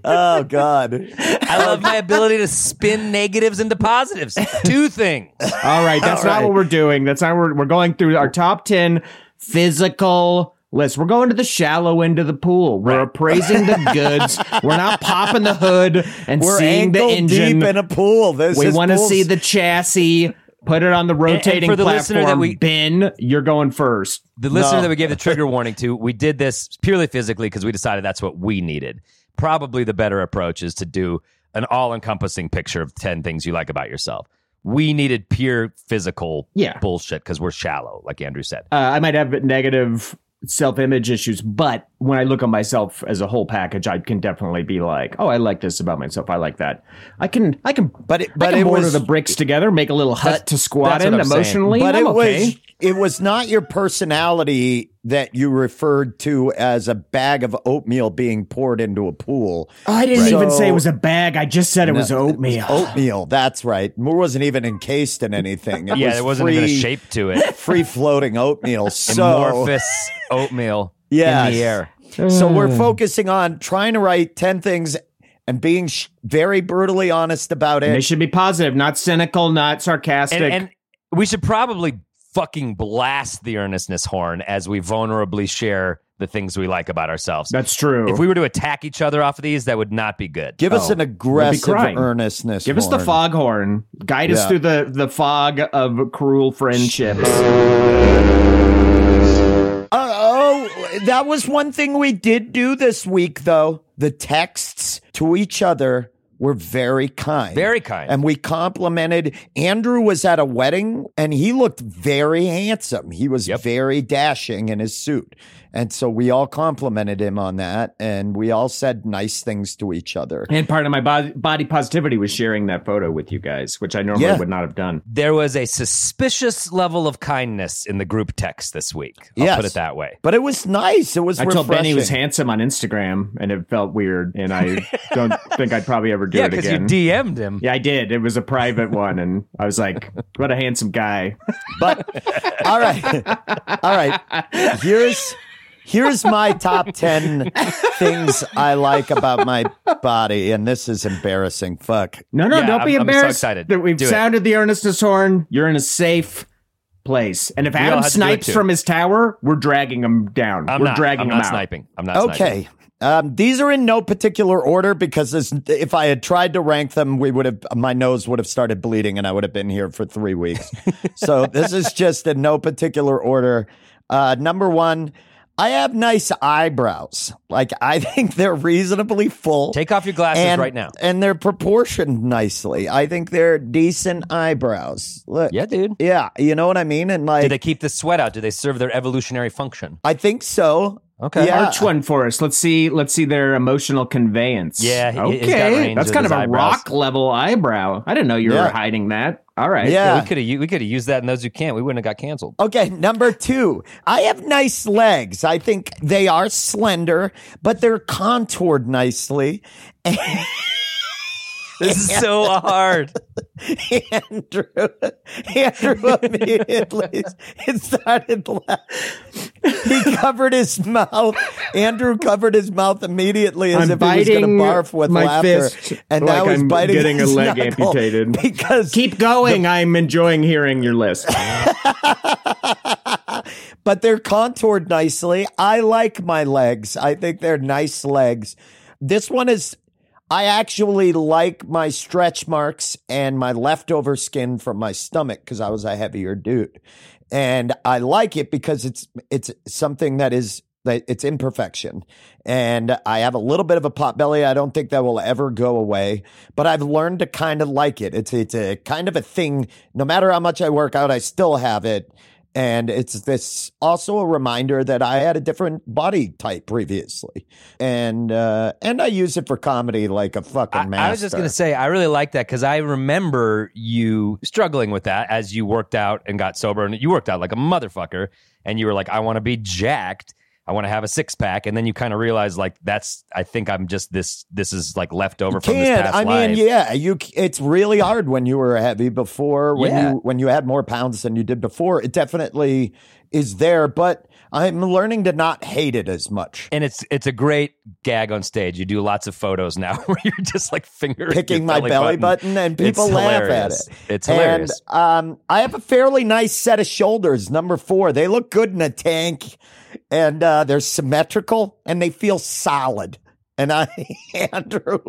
Speaker 3: oh god,
Speaker 2: I love my ability to spin negatives into positives. Two things.
Speaker 4: All right, that's
Speaker 3: All
Speaker 4: not
Speaker 3: right.
Speaker 4: what we're doing. That's not what we're, we're going through our top 10 physical list. We're going to the shallow end of the pool. We're appraising the goods. We're not popping the hood and
Speaker 3: we're
Speaker 4: seeing the engine.
Speaker 3: deep in a pool. This
Speaker 4: we want to see the chassis. Put it on the rotating
Speaker 2: for the
Speaker 4: platform.
Speaker 2: listener that we-
Speaker 4: ben, you're going first.
Speaker 2: The listener
Speaker 3: No.
Speaker 2: that we gave the trigger warning to, we did this purely physically because we decided that's what we needed. Probably the better approach is to do an all encompassing picture of 10 things you like about yourself. We needed pure physical
Speaker 4: Yeah.
Speaker 2: bullshit because we're shallow, like Andrew said.
Speaker 4: Uh, I might have negative self-image issues, but when I look at myself as a whole package, I can definitely be like, "Oh, I like this about myself. I like that." I can, I can,
Speaker 3: But it-
Speaker 4: I
Speaker 3: but
Speaker 4: can
Speaker 3: it
Speaker 4: mortar
Speaker 3: was-
Speaker 4: the bricks together, make a little hut to squat in
Speaker 2: I'm saying.
Speaker 4: emotionally.
Speaker 3: But
Speaker 4: I'm
Speaker 3: it
Speaker 4: okay.
Speaker 3: was it was not your personality that you referred to as a bag of oatmeal being poured into a pool.
Speaker 4: Oh, I didn't even
Speaker 3: So-
Speaker 4: say it was a bag. I just said it was oatmeal.
Speaker 3: Oatmeal, that's right. It wasn't even encased in anything. It
Speaker 2: yeah,
Speaker 3: was
Speaker 2: there wasn't even a shape to it.
Speaker 3: Free floating oatmeal. So
Speaker 2: Amorphous oatmeal
Speaker 3: Yes.
Speaker 2: in the air.
Speaker 3: So we're focusing on trying to write 10 things and being sh- very brutally honest about
Speaker 4: And they
Speaker 3: it.
Speaker 4: should be positive, not cynical, not sarcastic.
Speaker 2: And, and we should probably fucking blast the earnestness horn as we vulnerably share the things we like about ourselves.
Speaker 4: That's true.
Speaker 2: If we were to attack each other off of these, that would not be good.
Speaker 3: Give us
Speaker 4: Oh,
Speaker 3: an aggressive
Speaker 4: crying.
Speaker 3: earnestness.
Speaker 4: Give us the
Speaker 3: horn.
Speaker 4: foghorn. Guide us
Speaker 3: Yeah.
Speaker 4: through the, the fog of cruel friendships.
Speaker 3: Uh, oh, that was one thing we did do this week, though. The texts to each other were very kind.
Speaker 2: Very kind.
Speaker 3: And we complimented. Andrew was at a wedding and he looked very handsome. He was
Speaker 2: Yep.
Speaker 3: very dashing in his suit. And so we all complimented him on that. And we all said nice things to each other.
Speaker 4: And part of my body, body positivity was sharing that photo with you guys, which I normally
Speaker 3: Yeah.
Speaker 4: would not have done.
Speaker 2: There was a suspicious level of kindness in the group text this week. I'll
Speaker 3: Yes.
Speaker 2: put it that way.
Speaker 3: But it was nice. It was
Speaker 4: I told Benny he was handsome on Instagram, and it felt weird, and I don't think I'd probably ever do
Speaker 2: yeah,
Speaker 4: it again.
Speaker 2: because you. DM'd him.
Speaker 4: yeah, I did. It was a private one, and I was like, "What a handsome guy!"
Speaker 3: But all right, all right. Here's here's my top ten things I like about my body, and this is embarrassing. Fuck.
Speaker 4: No, no,
Speaker 2: Yeah,
Speaker 4: don't be
Speaker 2: I'm- I'm so excited.
Speaker 4: That we've
Speaker 2: Do it.
Speaker 4: sounded the earnestness horn. You're in a safe place, and if
Speaker 2: all
Speaker 4: Adam
Speaker 2: had to
Speaker 4: snipes from his tower, we're dragging him down.
Speaker 2: I'm
Speaker 4: we're
Speaker 2: not.
Speaker 4: dragging
Speaker 2: I'm
Speaker 4: him
Speaker 2: not
Speaker 4: out.
Speaker 2: sniping. I'm not sniping.
Speaker 3: Okay. Um, these are in no particular order because this, if I had tried to rank them, we would have my nose would have started bleeding and I would have been here for three weeks. so this is just in no particular order. Uh, number one, I have nice eyebrows. Like I think they're reasonably full.
Speaker 2: Take off your glasses
Speaker 3: and,
Speaker 2: right now.
Speaker 3: and they're proportioned nicely. I think they're decent eyebrows. Look,
Speaker 2: Yeah, dude.
Speaker 3: yeah, you know what I mean. And like,
Speaker 2: Do they keep the sweat out? Do they serve their evolutionary function?
Speaker 3: I think so.
Speaker 2: Okay.
Speaker 3: Yeah.
Speaker 4: Arch one for us. Let's see. Let's see their emotional conveyance.
Speaker 2: Yeah,
Speaker 4: okay.
Speaker 2: got range
Speaker 4: That's kind of a
Speaker 2: eyebrows.
Speaker 4: rock level eyebrow. I didn't know you
Speaker 3: Yeah.
Speaker 4: were hiding that. All right.
Speaker 3: Yeah.
Speaker 2: we could have we could have used that in those who can't. We wouldn't have got canceled.
Speaker 3: Okay, number two. I have nice legs. I think they are slender, but they're contoured nicely.
Speaker 2: This is so hard.
Speaker 3: Andrew, Andrew immediately it started laughing. He covered his mouth. Andrew covered his mouth immediately as
Speaker 4: I'm
Speaker 3: if he was going to barf with
Speaker 4: my
Speaker 3: laughter,
Speaker 4: fist
Speaker 3: and
Speaker 4: like
Speaker 3: now he's
Speaker 4: I'm
Speaker 3: biting
Speaker 4: getting a
Speaker 3: his
Speaker 4: leg amputated.
Speaker 3: because
Speaker 4: Keep going. I'm enjoying hearing your list.
Speaker 3: but they're contoured nicely. I like my legs. I think they're nice legs. This one is, I actually like my stretch marks and my leftover skin from my stomach because I was a heavier dude. and I like it because it's it's something that is that it's imperfection, and I have a little bit of a pot belly. I don't think that will ever go away, but I've learned to kind of like it. It's it's a kind of a thing. No matter how much I work out, I still have it. And it's this also a reminder that I had a different body type previously, and uh, and I use it for comedy like a fucking
Speaker 2: I,
Speaker 3: master.
Speaker 2: I was just gonna say I really like that because I remember you struggling with that as you worked out and got sober, and you worked out like a motherfucker, and you were like, I want to be jacked. I want to have a six pack, and then you kind of realize like that's. I think I'm just this. This is like leftover from this
Speaker 3: can't.
Speaker 2: past
Speaker 3: I
Speaker 2: life.
Speaker 3: mean, yeah, you. It's really hard when you were heavy before. When
Speaker 2: Yeah.
Speaker 3: you when you had more pounds than you did before, it definitely is there. But I'm learning to not hate it as much.
Speaker 2: and it's it's a great gag on stage. You do lots of photos now where you're just like fingering
Speaker 3: Picking my belly button, and people
Speaker 2: It's
Speaker 3: laugh at it.
Speaker 2: It's hilarious.
Speaker 3: And um, I have a fairly nice set of shoulders, number four. They look good in a tank, and uh, they're symmetrical, and they feel solid. And I, Andrew,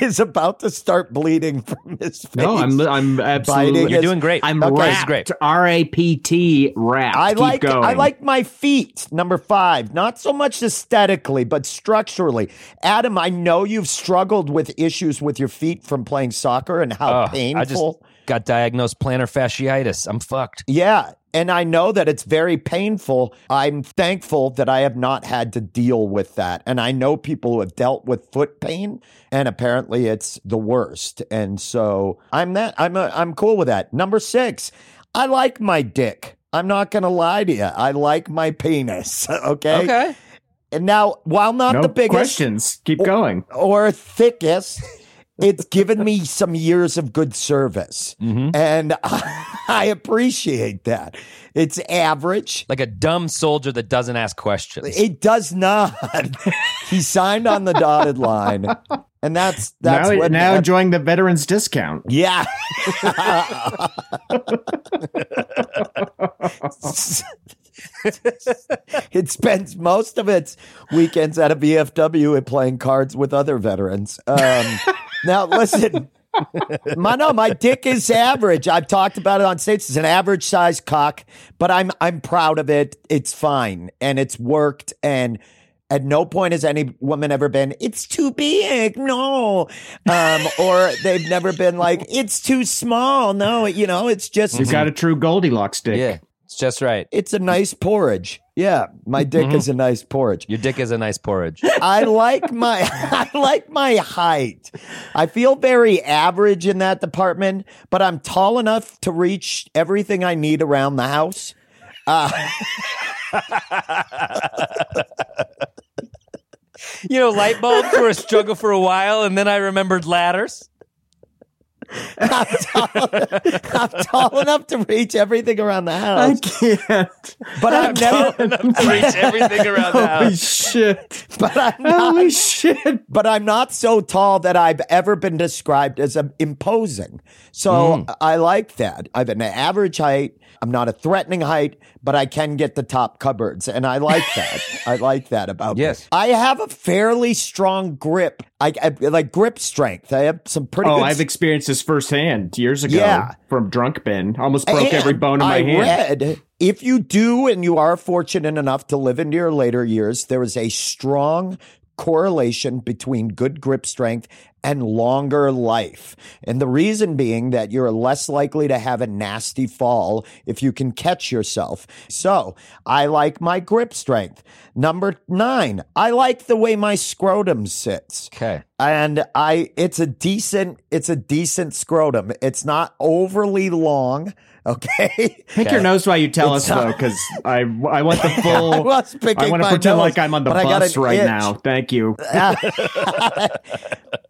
Speaker 3: is about to start bleeding from his face.
Speaker 4: No, I'm I'm absolutely.
Speaker 2: You're
Speaker 3: his-
Speaker 2: doing great.
Speaker 4: I'm
Speaker 3: Okay.
Speaker 2: This
Speaker 4: wrapped.
Speaker 2: great.
Speaker 4: R A P T wrapped.
Speaker 3: I
Speaker 4: Keep
Speaker 3: like
Speaker 4: going.
Speaker 3: I like my feet, number five. Not so much aesthetically, but structurally. Adam, I know you've struggled with issues with your feet from playing soccer and how
Speaker 2: Oh,
Speaker 3: painful.
Speaker 2: I just got diagnosed plantar fasciitis. I'm fucked.
Speaker 3: Yeah. And I know that it's very painful. I'm thankful that I have not had to deal with that. And I know people who have dealt with foot pain and apparently it's the worst. And so I'm that I'm a, I'm cool with that. Number 6. I like my dick. I'm not going to lie to you. I like my penis, okay?
Speaker 2: Okay.
Speaker 3: And now while not
Speaker 4: no
Speaker 3: the biggest
Speaker 4: questions. Keep going.
Speaker 3: or thickest, it's given me some years of good service. And I appreciate that. It's average.
Speaker 2: Like a dumb soldier that doesn't ask questions.
Speaker 3: It does not. he signed on the dotted line. And that's that's
Speaker 4: now
Speaker 3: what
Speaker 4: now
Speaker 3: that-
Speaker 4: enjoying the veterans discount.
Speaker 3: yeah. it spends most of its weekends at a VFW and playing cards with other veterans. Um, now, listen, my no, my dick is average. I've talked about it on stage. It's an average size cock, but I'm I'm proud of it. It's fine and it's worked. And at no point has any woman ever been, it's too big, no, um, or they've never been like, it's too small. No, you know, it's just
Speaker 4: You've got a true Goldilocks dick.
Speaker 2: yeah, it's just right.
Speaker 3: it's a nice porridge. Yeah, my dick mm-hmm. is a nice porridge.
Speaker 2: Your dick is a nice porridge.
Speaker 3: I like my I like my height. I feel very average in that department, but I'm tall enough to reach everything I need around the house.
Speaker 2: Uh, you know, light bulbs were a struggle for a while, and then I remembered ladders.
Speaker 3: I'm tall, I'm tall enough to reach everything around the house.
Speaker 4: I can't.
Speaker 3: but I'm never.
Speaker 2: Enough to reach everything around the house.
Speaker 4: Holy shit.
Speaker 3: But I'm not.
Speaker 4: Holy shit.
Speaker 3: but I'm not so tall that I've ever been described as um, imposing. So
Speaker 2: Mm.
Speaker 3: I like that. I have an average height. I'm not a threatening height, but I can get the top cupboards, and I like that. I like that about
Speaker 2: Yes.
Speaker 3: me. I have a fairly strong grip. I, I like grip strength. I have some pretty.
Speaker 4: Oh, I've experienced this firsthand years ago
Speaker 3: Yeah.
Speaker 4: from drunk Ben. Almost broke
Speaker 3: And
Speaker 4: every bone in my
Speaker 3: I
Speaker 4: hand.
Speaker 3: read if you do and you are fortunate enough to live into your later years, there is a strong correlation between good grip strength and longer life. And the reason being that you're less likely to have a nasty fall if you can catch yourself. So I like my grip strength. Number nine, I like the way my scrotum sits
Speaker 2: Okay.
Speaker 3: and I it's a decent it's a decent scrotum. It's not overly long, okay?
Speaker 4: Pick your nose while you tell
Speaker 3: It's
Speaker 4: us though, because I I want the full.
Speaker 3: I was picking
Speaker 4: I want to
Speaker 3: my
Speaker 4: pretend
Speaker 3: nose,
Speaker 4: like I'm on the
Speaker 3: but I got
Speaker 4: bus right
Speaker 3: itch.
Speaker 4: now. Thank you.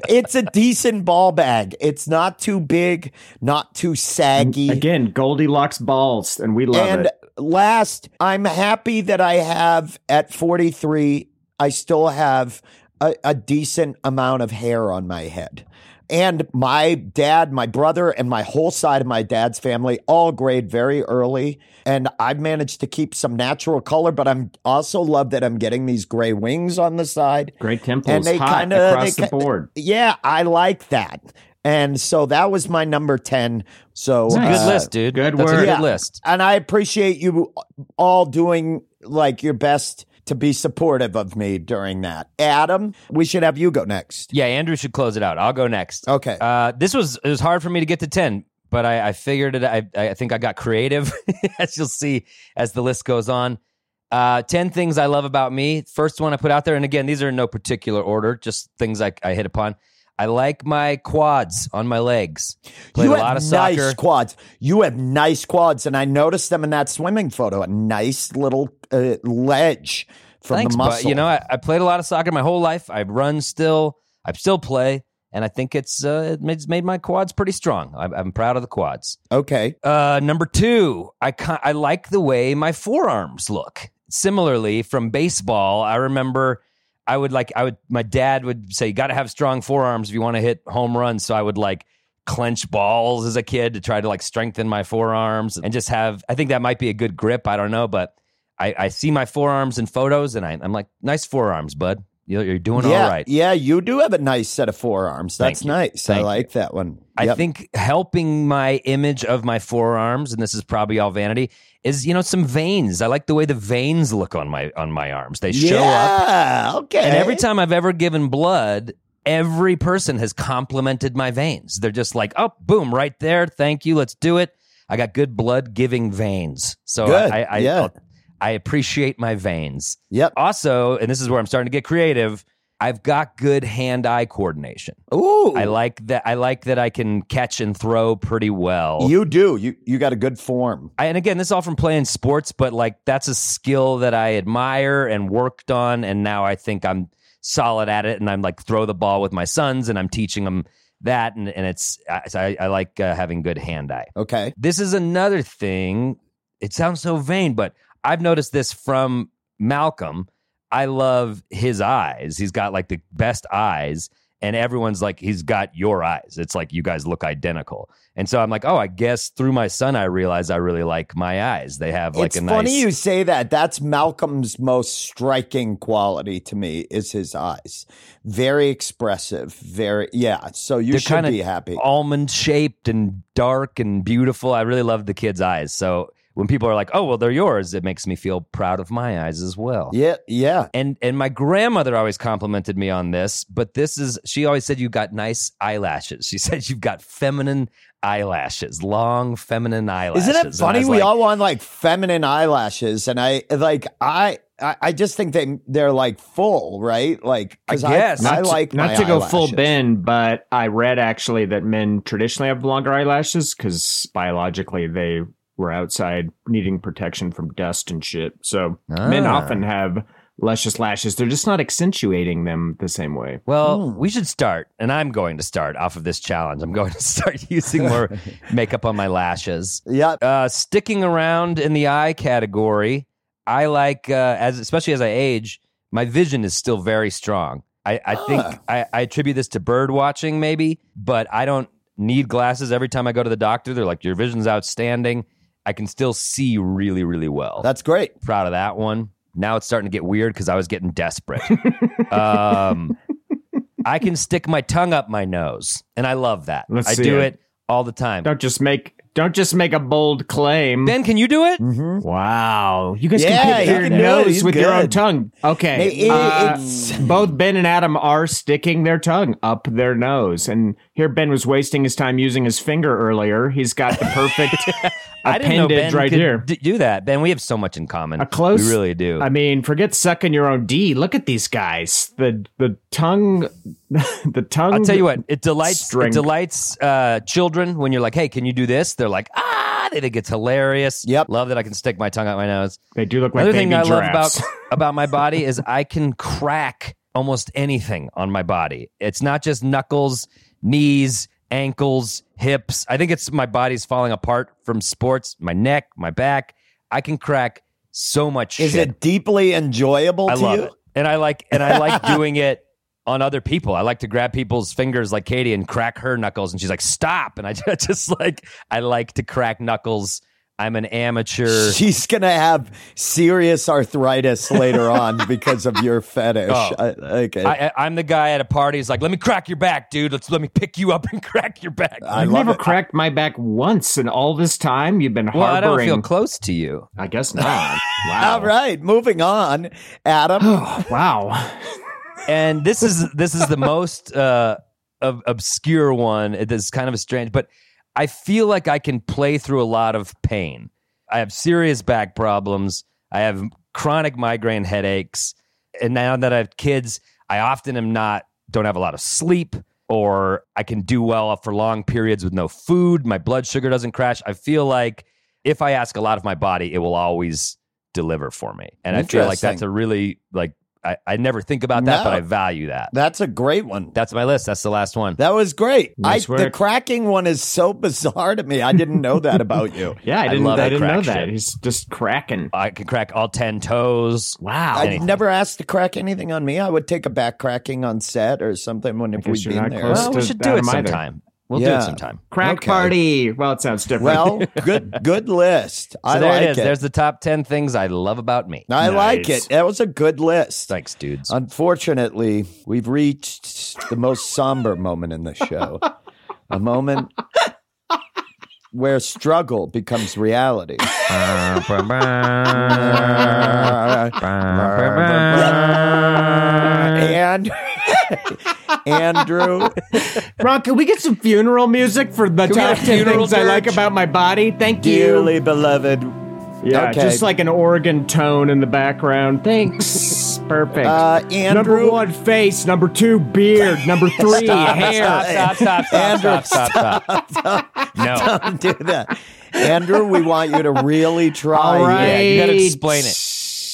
Speaker 3: it's a decent ball bag. It's not too big, not too saggy.
Speaker 4: Mm, again, Goldilocks balls, and we love
Speaker 3: and
Speaker 4: it.
Speaker 3: last, I'm happy that I have at 43, I still have a, a decent amount of hair on my head. And my dad, my brother, and my whole side of my dad's family all grayed very early. And I've managed to keep some natural color, but I'm also love that I'm getting these gray wings on the side.
Speaker 4: Great
Speaker 3: and
Speaker 4: temples,
Speaker 3: they kinda-
Speaker 4: across
Speaker 3: they
Speaker 4: the board.
Speaker 3: Yeah, I like that. And so that was my number 10. So
Speaker 2: Good
Speaker 3: uh,
Speaker 2: list, dude.
Speaker 4: good
Speaker 2: That's a
Speaker 4: work.
Speaker 2: good
Speaker 3: Yeah.
Speaker 2: list.
Speaker 3: And I appreciate you all doing like your best to be supportive of me during that. Adam, we should have you go next.
Speaker 2: Yeah, Andrew should close it out. I'll go next.
Speaker 3: Okay.
Speaker 2: Uh, this was it was hard for me to get to ten, but I, I figured it. I I think I got creative, as you'll see as the list goes on. Uh, ten things I love about me. First one I put out there, and again, these are in no particular order, just things I, I hit upon. I like my quads on my legs. Played
Speaker 3: you
Speaker 2: a lot of
Speaker 3: nice
Speaker 2: soccer.
Speaker 3: quads. You have nice quads, and I noticed them in that swimming photo. A nice little uh, ledge from
Speaker 2: Thanks,
Speaker 3: the muscle.
Speaker 2: but you know, I, I played a lot of soccer my whole life. I run still. I still play, and I think it's uh, it made, my quads pretty strong. I'm, I'm proud of the quads.
Speaker 3: okay.
Speaker 2: Uh, number two, I ki- I like the way my forearms look. Similarly, from baseball, I remember I would like I would my dad would say you got to have strong forearms if you want to hit home runs. So I would like clench balls as a kid to try to like strengthen my forearms and just have. I think that might be a good grip. I don't know, but I, I see my forearms in photos and I, I'm like, nice forearms, bud. You're, you're doing
Speaker 3: yeah,
Speaker 2: all right.
Speaker 3: yeah, you do have a nice set of forearms. That's
Speaker 2: you.
Speaker 3: nice. I
Speaker 2: Thank
Speaker 3: like that one.
Speaker 2: I think helping my image of my forearms, and this is probably all vanity, is you know some veins. I like the way the veins look on my on my arms. They show up,
Speaker 3: okay.
Speaker 2: and every time I've ever given blood, every person has complimented my veins. They're just like, "Oh, boom, right there. Thank you. Let's do it." I got good blood giving veins, so
Speaker 3: Good,
Speaker 2: I, I,
Speaker 3: yeah.
Speaker 2: I appreciate my veins.
Speaker 3: Yep.
Speaker 2: Also, and this is where I'm starting to get creative. I've got good hand-eye coordination.
Speaker 3: Ooh,
Speaker 2: I like that. I like that I can catch and throw pretty well.
Speaker 3: you do. You you got a good form.
Speaker 2: I, and again, this is all from playing sports, but like that's a skill that I admire and worked on, and now I think I'm solid at it. And I'm like throw the ball with my sons, and I'm teaching them that, and, and it's I, I like uh, having good hand eye.
Speaker 3: Okay.
Speaker 2: This is another thing. It sounds so vain, but I've noticed this from Malcolm. I love his eyes. He's got like the best eyes, and everyone's like, he's got your eyes. It's like you guys look identical. And so I'm like, oh, I guess through my son, I realize I really like my eyes. They have like
Speaker 3: it's
Speaker 2: a nice.
Speaker 3: funny you say that. That's Malcolm's most striking quality to me is his eyes. Very expressive. Very yeah. So you
Speaker 2: they're
Speaker 3: should be happy.
Speaker 2: almond shaped and dark and beautiful. I really love the kid's eyes. So when people are like, oh, well, they're yours, it makes me feel proud of my eyes as well.
Speaker 3: Yeah, yeah.
Speaker 2: And and my grandmother always complimented me on this, but this is she always said "You've got nice eyelashes. She said you've got feminine eyelashes, long feminine eyelashes.
Speaker 3: Isn't it funny? We
Speaker 2: like,
Speaker 3: all want like feminine eyelashes, and I like I I, I just think they they're like full, right? Like
Speaker 2: I guess.
Speaker 3: I,
Speaker 4: Not to,
Speaker 3: like
Speaker 4: not
Speaker 3: my
Speaker 4: to go full
Speaker 3: eyelashes.
Speaker 4: Ben, but I read actually that men traditionally have longer eyelashes because biologically they were outside needing protection from dust and shit. So men
Speaker 2: Ah.
Speaker 4: often have luscious lashes. They're just not accentuating them the same way.
Speaker 2: Well,
Speaker 3: Hmm.
Speaker 2: we should start, and I'm going to start off of this challenge. I'm going to start using more makeup on my lashes.
Speaker 3: Yeah,
Speaker 2: Uh, sticking around in the eye category, I like uh, as especially as I age, my vision is still very strong. I, I think
Speaker 3: Ah.
Speaker 2: I, I attribute this to bird watching, maybe, but I don't need glasses every time I go to the doctor. They're like, your vision's outstanding. I can still see really, really well.
Speaker 3: that's great.
Speaker 2: proud of that one. Now it's starting to get weird because I was getting desperate. um, I can stick my tongue up my nose, and I love that.
Speaker 4: Let's
Speaker 2: I do
Speaker 4: it.
Speaker 2: it all the time.
Speaker 4: Don't just make don't just make a bold claim.
Speaker 2: Ben, can you do it?
Speaker 4: Wow, you guys
Speaker 3: Yeah,
Speaker 4: can
Speaker 3: he
Speaker 4: pick your
Speaker 3: can
Speaker 4: nose
Speaker 3: He's
Speaker 4: with your own tongue. Okay,
Speaker 3: It- it-
Speaker 4: uh,
Speaker 3: it's-
Speaker 4: both Ben and Adam are sticking their tongue up their nose, and here Ben was wasting his time using his finger earlier. He's got the perfect
Speaker 2: I didn't know Ben
Speaker 4: right
Speaker 2: could
Speaker 4: here.
Speaker 2: d- do that. Ben, we have so much in common.
Speaker 4: A close,
Speaker 2: We really do.
Speaker 4: I mean, forget sucking your own D. Look at these guys. The the tongue, the tongue.
Speaker 2: I'll tell you what, it delights it delights uh, children when you're like, "Hey, can you do this?" They're like, "Ah!" They think it's hilarious.
Speaker 3: Yep.
Speaker 2: love that I can stick my tongue out my nose.
Speaker 4: They do look like
Speaker 2: Another
Speaker 4: baby
Speaker 2: thing I love about about my body is I can crack almost anything on my body. It's not just knuckles, knees, ankles, hips. I think it's my body's falling apart from sports. My neck, my back. I can crack so much
Speaker 3: Is
Speaker 2: shit.
Speaker 3: it deeply enjoyable
Speaker 2: I
Speaker 3: to
Speaker 2: love
Speaker 3: you?
Speaker 2: it, and I like and I like doing it on other people. I like to grab people's fingers like Katie and crack her knuckles, and she's like, "Stop!" And I just like I like to crack knuckles I'm an amateur.
Speaker 3: She's gonna have serious arthritis later on because of your fetish.
Speaker 2: Oh.
Speaker 3: I, okay.
Speaker 2: I, I- I'm the guy at a party. He's like, "Let me crack your back, dude. Let's let me pick you up and crack your back."
Speaker 3: I
Speaker 4: I've never
Speaker 3: it.
Speaker 4: cracked my back once in all this time. You've been
Speaker 2: well, I don't feel close to you.
Speaker 4: I guess not. Wow.
Speaker 3: All right, moving on, Adam.
Speaker 4: Wow.
Speaker 2: and this is this is the most uh, ob- obscure one. It is kind of a strange, but I feel like I can play through a lot of pain. I have serious back problems. I have chronic migraine headaches, and now that I have kids, I often am not don't have a lot of sleep, or I can do well for long periods with no food. My blood sugar doesn't crash. I feel like if I ask a lot of my body, it will always deliver for me, and I feel like that's a really like I, I never think about that,
Speaker 3: No.
Speaker 2: but I value that.
Speaker 3: That's a great one.
Speaker 2: That's my list. That's the last one.
Speaker 3: That was great.
Speaker 4: Nice
Speaker 3: I, the cracking one is so bizarre to me. I didn't know that about you.
Speaker 4: Yeah, I
Speaker 2: I
Speaker 4: didn't.
Speaker 2: love
Speaker 4: I, didn't know
Speaker 2: crack
Speaker 4: that. He's just cracking.
Speaker 2: I can crack all ten toes.
Speaker 4: Wow.
Speaker 3: I've never asked to crack anything on me. I would take a back cracking on set or something when if we'd
Speaker 4: you're
Speaker 3: been there.
Speaker 2: Well, we should do it
Speaker 4: Adam either.
Speaker 2: sometime. We'll do it sometime.
Speaker 4: Crack
Speaker 3: Okay.
Speaker 4: party. Well, it sounds different.
Speaker 3: Well, good good list.
Speaker 2: So
Speaker 3: I
Speaker 2: there
Speaker 3: like
Speaker 2: it is. There's the top ten things I love about me.
Speaker 3: I like it. That was a good list.
Speaker 2: Thanks, dudes.
Speaker 3: Unfortunately, we've reached the most somber moment in the show. a moment where struggle becomes reality. and Andrew,
Speaker 4: Ron, can we get some funeral music for the
Speaker 2: we
Speaker 4: top 10
Speaker 2: funeral
Speaker 4: things I like about my body? Thank you.
Speaker 3: dearly beloved,
Speaker 4: Yeah,
Speaker 3: Okay.
Speaker 4: just like an organ tone in the background. Thanks. Perfect.
Speaker 3: uh,
Speaker 4: Number one, face. Number two, beard. Number three, hair.
Speaker 2: Stop, stop, stop,
Speaker 3: Andrew,
Speaker 2: stop, stop, stop, stop. No.
Speaker 3: don't do that. Andrew, we want you to really try.
Speaker 4: All
Speaker 3: here.
Speaker 4: right.
Speaker 2: Yeah, you gotta explain it.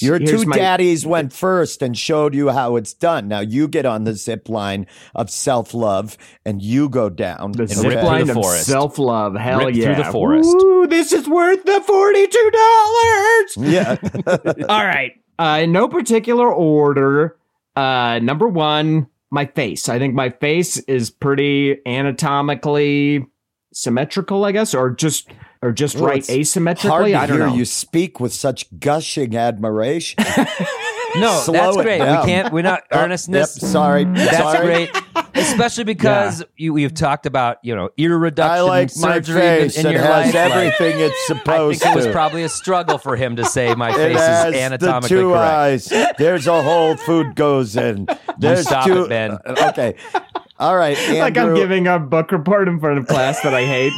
Speaker 3: Your two
Speaker 4: my-
Speaker 3: daddies went first and showed you how it's done. Now you get on the zip line of self love and you go down.
Speaker 4: The
Speaker 2: And
Speaker 4: zip
Speaker 2: rip
Speaker 4: line
Speaker 2: the
Speaker 4: of self love. Hell
Speaker 2: Rip through the forest.
Speaker 4: Ooh, this is worth the $42.
Speaker 3: yeah.
Speaker 4: All right. Uh, in no particular order. Uh, number one, my face. I think my face is pretty anatomically symmetrical, I guess, or just or just
Speaker 3: Well,
Speaker 4: right asymmetrically.
Speaker 3: Hard to
Speaker 4: I don't
Speaker 3: hear
Speaker 4: know.
Speaker 3: you speak with such gushing admiration.
Speaker 2: No,
Speaker 3: Slow
Speaker 2: that's great.
Speaker 3: down.
Speaker 2: We can't. We're not
Speaker 3: Oh,
Speaker 2: earnestness.
Speaker 3: Yep, sorry.
Speaker 2: That's
Speaker 3: sorry.
Speaker 2: great, especially because you, we've talked about you know ear reduction
Speaker 3: I like my
Speaker 2: surgery
Speaker 3: face.
Speaker 2: in
Speaker 3: it
Speaker 2: your
Speaker 3: has
Speaker 2: life. Like,
Speaker 3: everything it's
Speaker 2: I
Speaker 3: supposed
Speaker 2: think it was probably a struggle for him to say my
Speaker 3: it
Speaker 2: face
Speaker 3: has
Speaker 2: is
Speaker 3: the
Speaker 2: anatomically
Speaker 3: two
Speaker 2: correct.
Speaker 3: eyes. There's a hole food goes in. There's
Speaker 2: stop
Speaker 3: two.
Speaker 2: it, Ben.
Speaker 3: Okay. All right.
Speaker 4: like I'm giving a book report in front of class that I hate.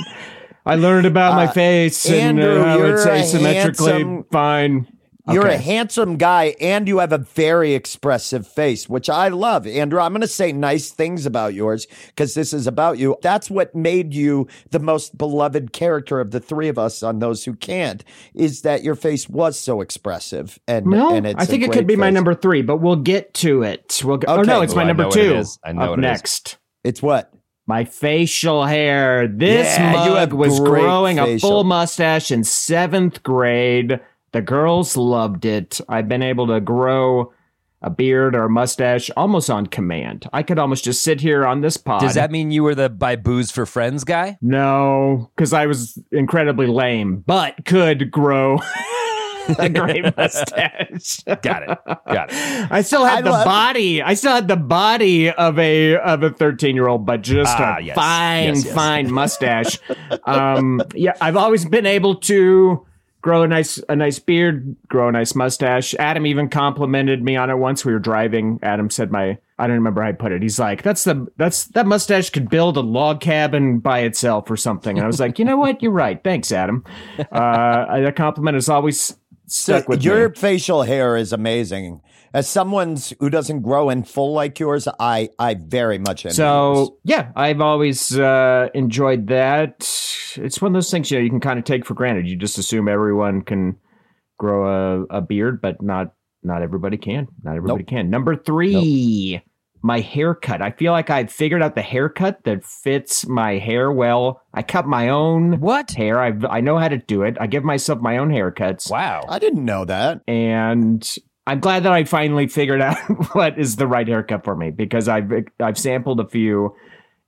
Speaker 4: I learned about my
Speaker 3: Uh,
Speaker 4: face and
Speaker 3: Andrew,
Speaker 4: uh, how
Speaker 3: you're
Speaker 4: it's asymmetrically
Speaker 3: handsome-
Speaker 4: fine.
Speaker 3: You're a handsome guy and you have a very expressive face, which I love. Andrew, I'm going to say nice things about yours because this is about you. That's what made you the most beloved character of the three of us on Those Who Can't, is that your face was so expressive. And,
Speaker 4: No,
Speaker 3: and it's
Speaker 4: I think it could be my number three, but we'll get to it. We'll go- Oh
Speaker 3: Okay.
Speaker 4: no, it's
Speaker 2: Oh,
Speaker 4: my
Speaker 2: I
Speaker 4: number
Speaker 2: know it
Speaker 4: two.
Speaker 2: is. I know
Speaker 4: up
Speaker 2: what it is.
Speaker 4: next.
Speaker 3: It's what?
Speaker 4: My facial hair. This
Speaker 3: Yeah,
Speaker 4: mug was growing a full mustache in seventh grade. The girls loved it. I've been able to grow a beard or a mustache almost on command. I could almost just sit here on this pod.
Speaker 2: Does that mean you were the buy booze for friends guy?
Speaker 4: No, because I was incredibly lame, but could grow a great mustache.
Speaker 2: Got it. Got it.
Speaker 4: I still had
Speaker 3: I
Speaker 4: the
Speaker 3: love-
Speaker 4: body. I still had the body of a of a thirteen year old, but just
Speaker 2: Ah,
Speaker 4: a
Speaker 2: yes.
Speaker 4: fine,
Speaker 2: Yes, yes.
Speaker 4: fine mustache. um, yeah, I've always been able to grow a nice a nice beard, grow a nice mustache. Adam even complimented me on it once. We were driving. Adam said my I don't remember how I put it. He's like, "That's the that's that mustache could build a log cabin by itself or something." And I was like, "You know what? You're right. Thanks, Adam." Uh, that compliment is always stuck with
Speaker 3: your
Speaker 4: me.
Speaker 3: facial hair is amazing. As someone who doesn't grow in full like yours, I I very much.
Speaker 4: So yeah, I've always uh, enjoyed that. It's one of those things you know you can kind of take for granted. You just assume everyone can grow a, a beard, but not not everybody can. Not everybody
Speaker 3: Nope.
Speaker 4: can. Number three, my haircut. I feel like I've figured out the haircut that fits my hair well. I cut my own
Speaker 2: What?
Speaker 4: hair. I I know how to do it. I give myself my own haircuts,
Speaker 2: Wow.
Speaker 3: I didn't know that.
Speaker 4: and I'm glad that I finally figured out what is the right haircut for me because I've I've sampled a few,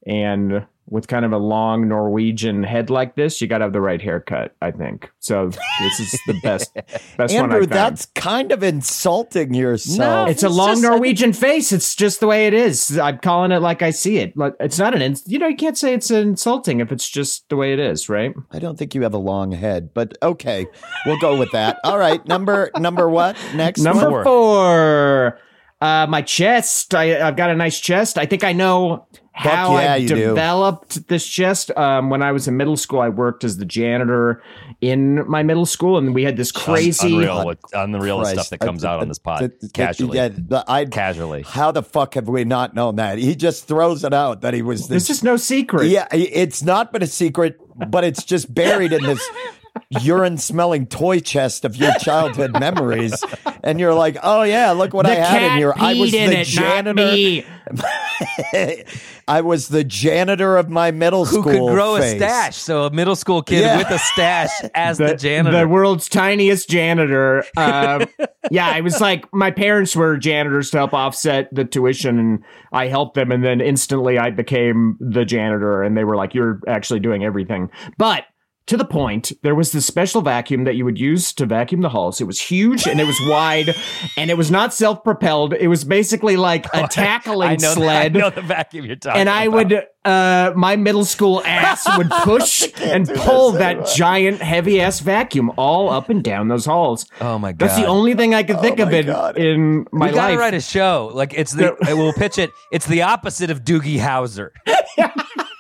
Speaker 4: and with kind of a long Norwegian head like this, you got to have the right haircut. I think so. This is the best best one
Speaker 3: Andrew,
Speaker 4: found.
Speaker 3: that's kind of insulting yourself.
Speaker 4: No, It's a long
Speaker 2: just- I
Speaker 4: Norwegian face. It's just the way it is. I'm calling it like I see it. Like it's not an, ins- you know, you can't say it's insulting if it's just the way it is, right?
Speaker 3: I don't think you have a long head, but okay, we'll go with that. All right, number number what? Next
Speaker 4: Number
Speaker 3: one?
Speaker 4: four, uh, my chest. I, I've got a nice chest. I think I know how
Speaker 3: yeah,
Speaker 4: I
Speaker 3: you do.
Speaker 4: developed this chest. Um, when I was in middle school, I worked as the janitor in my middle school, and we had this crazy.
Speaker 2: unreal, what, unreal
Speaker 3: Christ.
Speaker 2: stuff that comes out on this pod casually.
Speaker 3: Yeah, the- I,
Speaker 2: Casually.
Speaker 3: How the fuck have we not known that? He just throws it out that he was
Speaker 4: There's
Speaker 3: this.
Speaker 4: just no secret.
Speaker 3: Yeah, it's not been a secret, but it's just buried in this urine smelling toy chest of your childhood memories. And you're like, oh yeah, look what
Speaker 4: The
Speaker 3: I had in here. I was the
Speaker 4: it,
Speaker 3: janitor. I was the janitor of my middle
Speaker 2: Who
Speaker 3: school.
Speaker 2: Who could grow
Speaker 3: phase.
Speaker 2: a stash? So a middle school kid
Speaker 3: Yeah.
Speaker 2: with a stash as the, janitor.
Speaker 4: the world's tiniest janitor. Uh, yeah, I was like, my parents were janitors to help offset the tuition, and I helped them, and then instantly I became the janitor, and they were like, "You're actually doing everything." But to the point, there was this special vacuum that you would use to vacuum the halls. It was huge and it was wide, and it was not self-propelled. It was basically like a tackling
Speaker 2: I know,
Speaker 4: sled.
Speaker 2: The, I know the vacuum you're talking
Speaker 4: and I
Speaker 2: about.
Speaker 4: would, uh, my middle school ass would push and pull that giant heavy ass vacuum all up and down those halls.
Speaker 2: Oh my god.
Speaker 4: That's the only thing I could think of it
Speaker 3: God.
Speaker 4: in my
Speaker 2: we gotta
Speaker 4: life.
Speaker 2: write a show. Like it's the we'll pitch it. It's the opposite of Doogie Howser.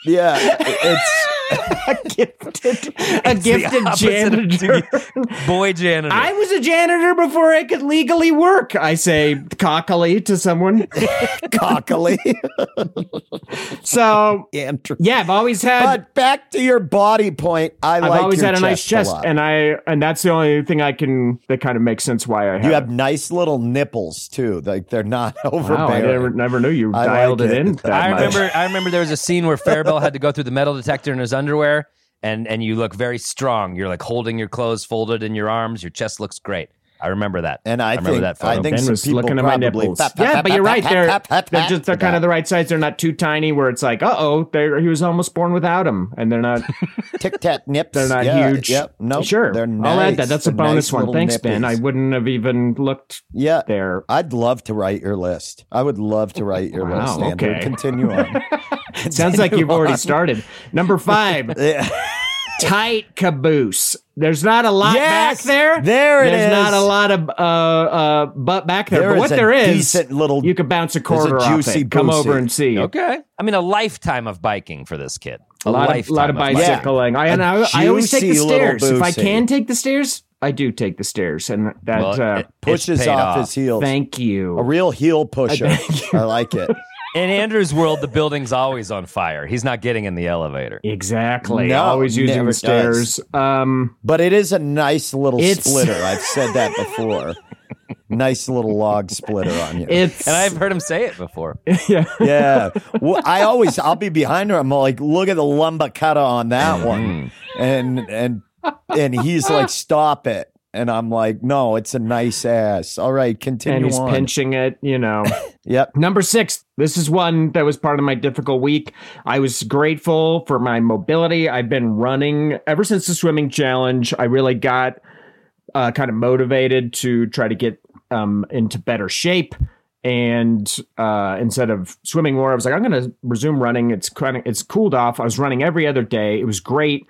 Speaker 3: Yeah, it's
Speaker 4: a gifted, a
Speaker 2: It's
Speaker 4: gifted
Speaker 2: of
Speaker 4: janitor.
Speaker 2: Boy janitor.
Speaker 4: I was a janitor before I could legally work. I say cockily to someone.
Speaker 3: cockily.
Speaker 4: So
Speaker 3: Andrew.
Speaker 4: yeah, I've always had.
Speaker 3: But back to your body point, I
Speaker 4: I've
Speaker 3: like
Speaker 4: always
Speaker 3: your
Speaker 4: had a nice chest,
Speaker 3: lot.
Speaker 4: and I and that's the only thing I can that kind of makes sense why I have.
Speaker 3: you
Speaker 4: it.
Speaker 3: have nice little nipples too. Like they're not
Speaker 4: Wow, I never, never knew you
Speaker 3: I
Speaker 4: dialed
Speaker 3: like
Speaker 4: it,
Speaker 3: it.
Speaker 4: in. That
Speaker 2: I
Speaker 4: much.
Speaker 2: remember. I remember there was a scene where Faribault had to go through the metal detector in his underwear, and and you look very strong. You're like holding your clothes folded in your arms. Your chest looks great. I remember that.
Speaker 3: And I
Speaker 2: remember
Speaker 3: think-
Speaker 2: that photo.
Speaker 3: I think
Speaker 4: Ben
Speaker 3: some
Speaker 4: was
Speaker 3: people
Speaker 4: looking at my nipples.
Speaker 3: Pap, pap,
Speaker 4: yeah,
Speaker 3: pap,
Speaker 4: but you're
Speaker 3: pap,
Speaker 4: right.
Speaker 3: pap,
Speaker 4: They're
Speaker 3: pap, pap,
Speaker 4: they're just they're kind of the right size. They're not too tiny where it's like, uh oh, he was almost born without them, and they're not
Speaker 3: Tic Tac nips.
Speaker 4: they're not
Speaker 3: yeah,
Speaker 4: huge.
Speaker 3: Yep. No,
Speaker 4: sure.
Speaker 3: They're nice.
Speaker 4: I'll add that. That's a
Speaker 3: They're
Speaker 4: bonus
Speaker 3: nice
Speaker 4: one.
Speaker 3: little
Speaker 4: Thanks, Ben. I wouldn't have even looked
Speaker 3: Yeah.
Speaker 4: there.
Speaker 3: I'd love to write your list. I would love to write your
Speaker 4: Wow,
Speaker 3: list, Andrew.
Speaker 4: okay.
Speaker 3: Continue on.
Speaker 4: Sounds like you've already started. Number five,
Speaker 3: Yeah.
Speaker 4: Tight caboose. There's not a lot
Speaker 3: Yes!
Speaker 4: back there.
Speaker 3: There it
Speaker 4: There's
Speaker 3: is.
Speaker 4: not a lot of uh, uh, butt back there.
Speaker 3: There
Speaker 4: but
Speaker 3: is
Speaker 4: what
Speaker 3: a
Speaker 4: there is,
Speaker 3: decent little-
Speaker 4: you could bounce a quarter off
Speaker 3: juicy
Speaker 4: it. Come over and see.
Speaker 2: okay. I mean, a lifetime of biking for this kid.
Speaker 4: A lot, of,
Speaker 2: lifetime
Speaker 4: lot of
Speaker 2: biking.
Speaker 4: bicycling. I, and I, I always take the stairs. If I can take the stairs, I do take the stairs, and that.
Speaker 2: Well,
Speaker 4: uh,
Speaker 2: it-
Speaker 3: Pushes off,
Speaker 2: off.
Speaker 3: his heels.
Speaker 4: thank you.
Speaker 3: a real heel pusher. I like it.
Speaker 2: In Andrew's world, the building's always on fire. He's not getting in the elevator.
Speaker 4: exactly.
Speaker 3: No,
Speaker 4: always using
Speaker 3: never
Speaker 4: the stairs. Um,
Speaker 3: But it is a nice little
Speaker 4: It's-
Speaker 3: splitter. I've said that before. nice little log splitter on you.
Speaker 4: it's
Speaker 2: And I've heard him say it before.
Speaker 4: yeah.
Speaker 3: yeah. Well, I always I'll be behind her. I'm like, look at the lumbacutta on that
Speaker 4: Mm-hmm.
Speaker 3: one. And and and he's like, stop it. And I'm like, no, it's a nice ass. All right, continue
Speaker 4: and he's
Speaker 3: on.
Speaker 4: pinching it. You know.
Speaker 3: Yep.
Speaker 4: Number six, this is one that was part of my difficult week. I was grateful for my mobility. I've been running ever since the swimming challenge. I really got uh, kind of motivated to try to get um, into better shape. And uh, instead of swimming more, I was like, I'm going to resume running. It's kind of it's cooled off. I was running every other day. It was great,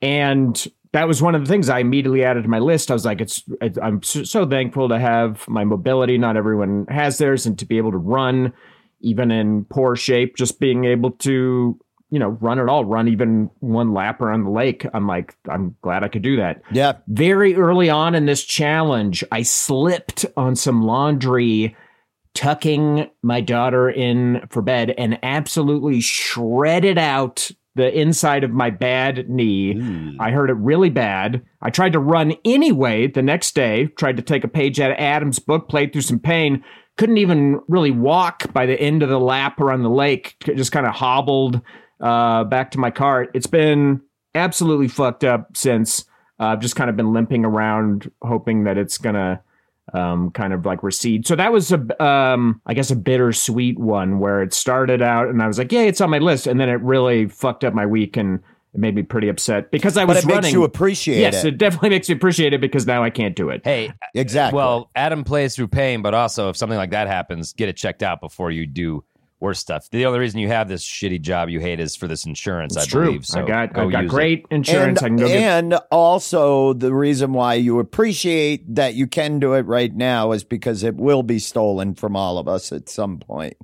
Speaker 4: and that was one of the things I immediately added to my list. I was like, it's, I'm so, so thankful to have my mobility. Not everyone has theirs, and to be able to run, even in poor shape, just being able to you know run at all, run even one lap around the lake. I'm like, I'm glad I could do that
Speaker 3: Yeah.
Speaker 4: very early on in this challenge, I slipped on some laundry, tucking my daughter in for bed, and absolutely shredded out the inside of my bad knee. I heard it really bad. I tried to run anyway the next day, tried to take a page out of Adam's book, played through some pain. Couldn't even really walk by the end of the lap around the lake, just kind of hobbled uh, back to my cart. It's been absolutely fucked up since. Uh, I've just kind of been limping around, hoping that it's gonna um, kind of like recede. So that was a, um, I guess, a bittersweet one where it started out and I was like, yeah, it's on my list, and then it really fucked up my week and it made me pretty upset because I was
Speaker 3: But
Speaker 4: was
Speaker 3: it makes
Speaker 4: running.
Speaker 3: you appreciate
Speaker 4: yes,
Speaker 3: it.
Speaker 4: it definitely makes you appreciate it because now I can't do it.
Speaker 2: Hey,
Speaker 3: Exactly.
Speaker 2: Well, Adam plays through pain, but also if something like that happens, get it checked out before you do worse stuff. The only reason you have this shitty job you hate is for this insurance,
Speaker 4: it's
Speaker 2: I
Speaker 4: true.
Speaker 2: believe. So
Speaker 4: I got
Speaker 2: go
Speaker 4: I got
Speaker 2: use it.
Speaker 4: great insurance.
Speaker 3: and,
Speaker 4: I can go get
Speaker 3: and also the reason why you appreciate that you can do it right now is because it will be stolen from all of us at some point.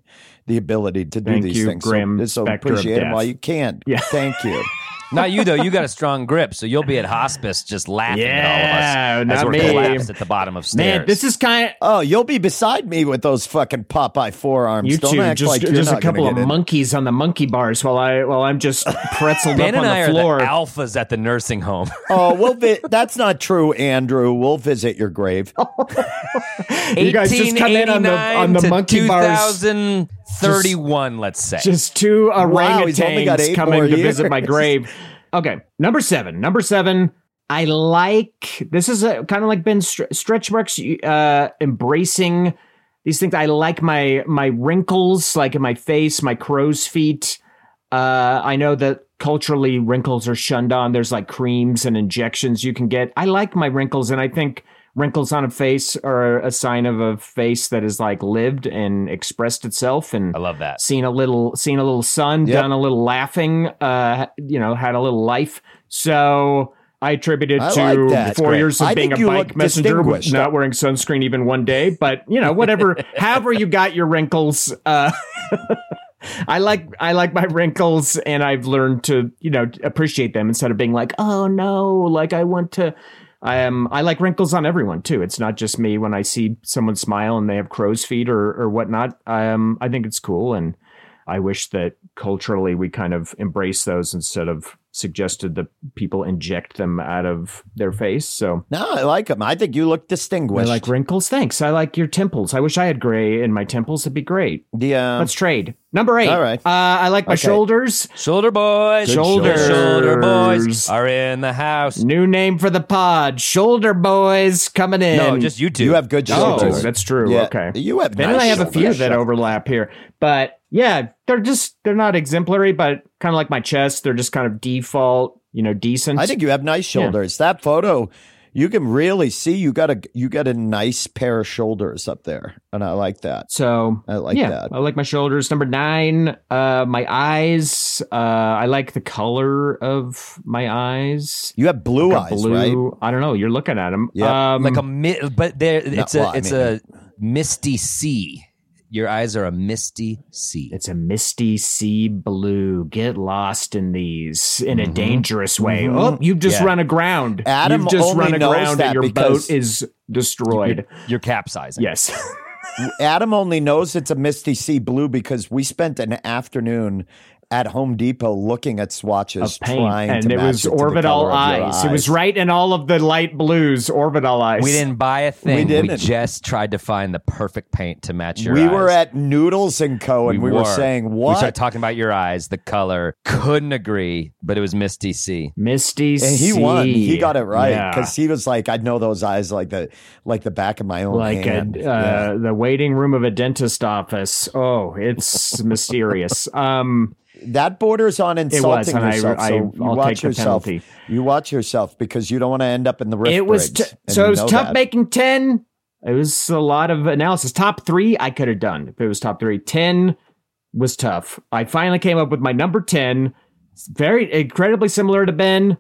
Speaker 3: The ability to do
Speaker 4: Thank
Speaker 3: these
Speaker 4: you,
Speaker 3: things.
Speaker 4: Grim
Speaker 3: so, so
Speaker 4: Spectre of
Speaker 3: appreciate it
Speaker 4: Death.
Speaker 3: while you can.
Speaker 4: Yeah.
Speaker 3: Thank you.
Speaker 2: Not you though. You got a strong grip, so you'll be at hospice just laughing
Speaker 4: Yeah,
Speaker 2: at all of us as we're
Speaker 4: me.
Speaker 2: collapsed at the bottom of stairs.
Speaker 4: Man, this is kind of
Speaker 3: Oh, you'll be beside me with those fucking Popeye forearms.
Speaker 4: you
Speaker 3: Don't
Speaker 4: two
Speaker 3: act
Speaker 4: just
Speaker 3: like you're
Speaker 4: just a couple of
Speaker 3: get in.
Speaker 4: monkeys on the monkey bars while I while I'm just pretzeled
Speaker 2: Ben
Speaker 4: up
Speaker 2: and
Speaker 4: on
Speaker 2: I
Speaker 4: the
Speaker 2: are
Speaker 4: floor.
Speaker 2: the alphas at the nursing home.
Speaker 3: Oh, we'll vi- that's not true, Andrew. We'll visit your grave.
Speaker 4: You guys just come in on the- on the monkey bars.
Speaker 2: 2031, let's say.
Speaker 4: just two
Speaker 3: Wow, he's only got
Speaker 4: orangutans
Speaker 3: eight
Speaker 4: coming to visit my grave. Okay, number seven. Number seven. I like this is a kind of like Ben Str- stretch marks uh, embracing these things. I like my my wrinkles, like in my face, my crow's feet. Uh, I know that culturally wrinkles are shunned on. There's like creams and injections you can get. I like my wrinkles, and I think wrinkles on a face are a sign of a face that is like lived and expressed itself. And
Speaker 2: I love that.
Speaker 4: seen a little seen a little sun,
Speaker 3: Yep.
Speaker 4: done a little laughing, uh, you know, had a little life. So I attribute it
Speaker 3: I
Speaker 4: to
Speaker 3: like
Speaker 4: four
Speaker 3: Great.
Speaker 4: years of
Speaker 3: I
Speaker 4: being a
Speaker 3: you
Speaker 4: bike messenger, not wearing sunscreen even one day. But you know, whatever, however you got your wrinkles. Uh, I like I like my wrinkles, and I've learned to you know appreciate them instead of being like, oh no, like I want to. I am. I like wrinkles on everyone too. It's not just me when I see someone smile and they have crow's feet or or whatnot. Um, I think it's cool, and I wish that culturally we kind of embrace those instead of suggested that people inject them out of their face. So
Speaker 3: No, I like them. I think you look distinguished.
Speaker 4: I like wrinkles. Thanks. I like your temples. I wish I had gray in my temples. It'd be great.
Speaker 3: yeah.
Speaker 4: Let's trade. Number eight.
Speaker 3: All right.
Speaker 4: Uh, I like my
Speaker 3: Okay.
Speaker 4: shoulders.
Speaker 2: Shoulder boys,
Speaker 4: shoulders.
Speaker 2: shoulder boys are in the house.
Speaker 4: New name for the pod. Shoulder boys coming in.
Speaker 2: No, just you two.
Speaker 3: you have good shoulders.
Speaker 4: Oh,
Speaker 3: shoulders.
Speaker 4: that's true.
Speaker 3: Yeah,
Speaker 4: Okay.
Speaker 3: You have.
Speaker 4: Ben
Speaker 3: nice
Speaker 4: and I have a few that overlap here, but yeah, they're just they're not exemplary, but kind of like my chest. They're just kind of default, you know, decent.
Speaker 3: I think you have nice shoulders. That photo, you can really see you got a you got a nice pair of shoulders up there, and I like that.
Speaker 4: so.
Speaker 3: I like
Speaker 4: yeah,
Speaker 3: that.
Speaker 4: I like my shoulders. Number nine, uh, my eyes. Uh, I like the color of my eyes.
Speaker 3: You have blue eyes, right?
Speaker 4: I don't know. You're looking at them.
Speaker 3: Yeah,
Speaker 4: um,
Speaker 2: like a mi- but there it's a
Speaker 3: I
Speaker 2: it's a misty sea. Your eyes are a misty sea.
Speaker 4: It's a misty sea blue. Get lost in these in a dangerous way.
Speaker 3: Mhm.
Speaker 4: Oh, you've just
Speaker 2: Yeah.
Speaker 4: run aground.
Speaker 3: Adam
Speaker 4: you've just
Speaker 3: only
Speaker 4: run
Speaker 3: knows
Speaker 4: aground
Speaker 3: that
Speaker 4: and your boat is destroyed.
Speaker 2: You're capsizing.
Speaker 4: yes.
Speaker 3: Adam only knows it's a misty sea blue because we spent an afternoon at Home Depot looking at swatches
Speaker 4: of paint.
Speaker 3: trying
Speaker 4: And
Speaker 3: to
Speaker 4: it
Speaker 3: match
Speaker 4: was
Speaker 3: it to the
Speaker 4: Orbital
Speaker 3: color of
Speaker 4: eyes. It was right in all of the light blues, Orbital eyes.
Speaker 2: We didn't buy a thing.
Speaker 3: We
Speaker 2: We,
Speaker 3: didn't.
Speaker 2: we just tried to find the perfect paint to match your eyes.
Speaker 3: we
Speaker 2: eyes.
Speaker 3: were at Noodles and Co. and we, were. saying what?
Speaker 2: We
Speaker 3: what?
Speaker 2: started talking about your eyes, the color. Couldn't agree, but it was Misty C.
Speaker 4: Misty
Speaker 3: and he
Speaker 4: sea.
Speaker 3: won. He got it right
Speaker 4: Yeah.
Speaker 3: because he was like, "I know those eyes like the like the back of my own
Speaker 4: like a,
Speaker 3: hand."
Speaker 4: uh, the waiting room of a dentist office. Oh, it's mysterious. Um,
Speaker 3: That borders on insulting
Speaker 4: and I-
Speaker 3: yourself.
Speaker 4: I-
Speaker 3: so you
Speaker 4: I'll
Speaker 3: watch yourself.
Speaker 4: penalty.
Speaker 3: You watch yourself because you don't want to end up in the rift
Speaker 4: it was t- so it was tough
Speaker 3: that.
Speaker 4: making 10 it was a lot of analysis top three i could have done if it was top three 10 was tough i finally came up with my number 10 It's very incredibly similar to ben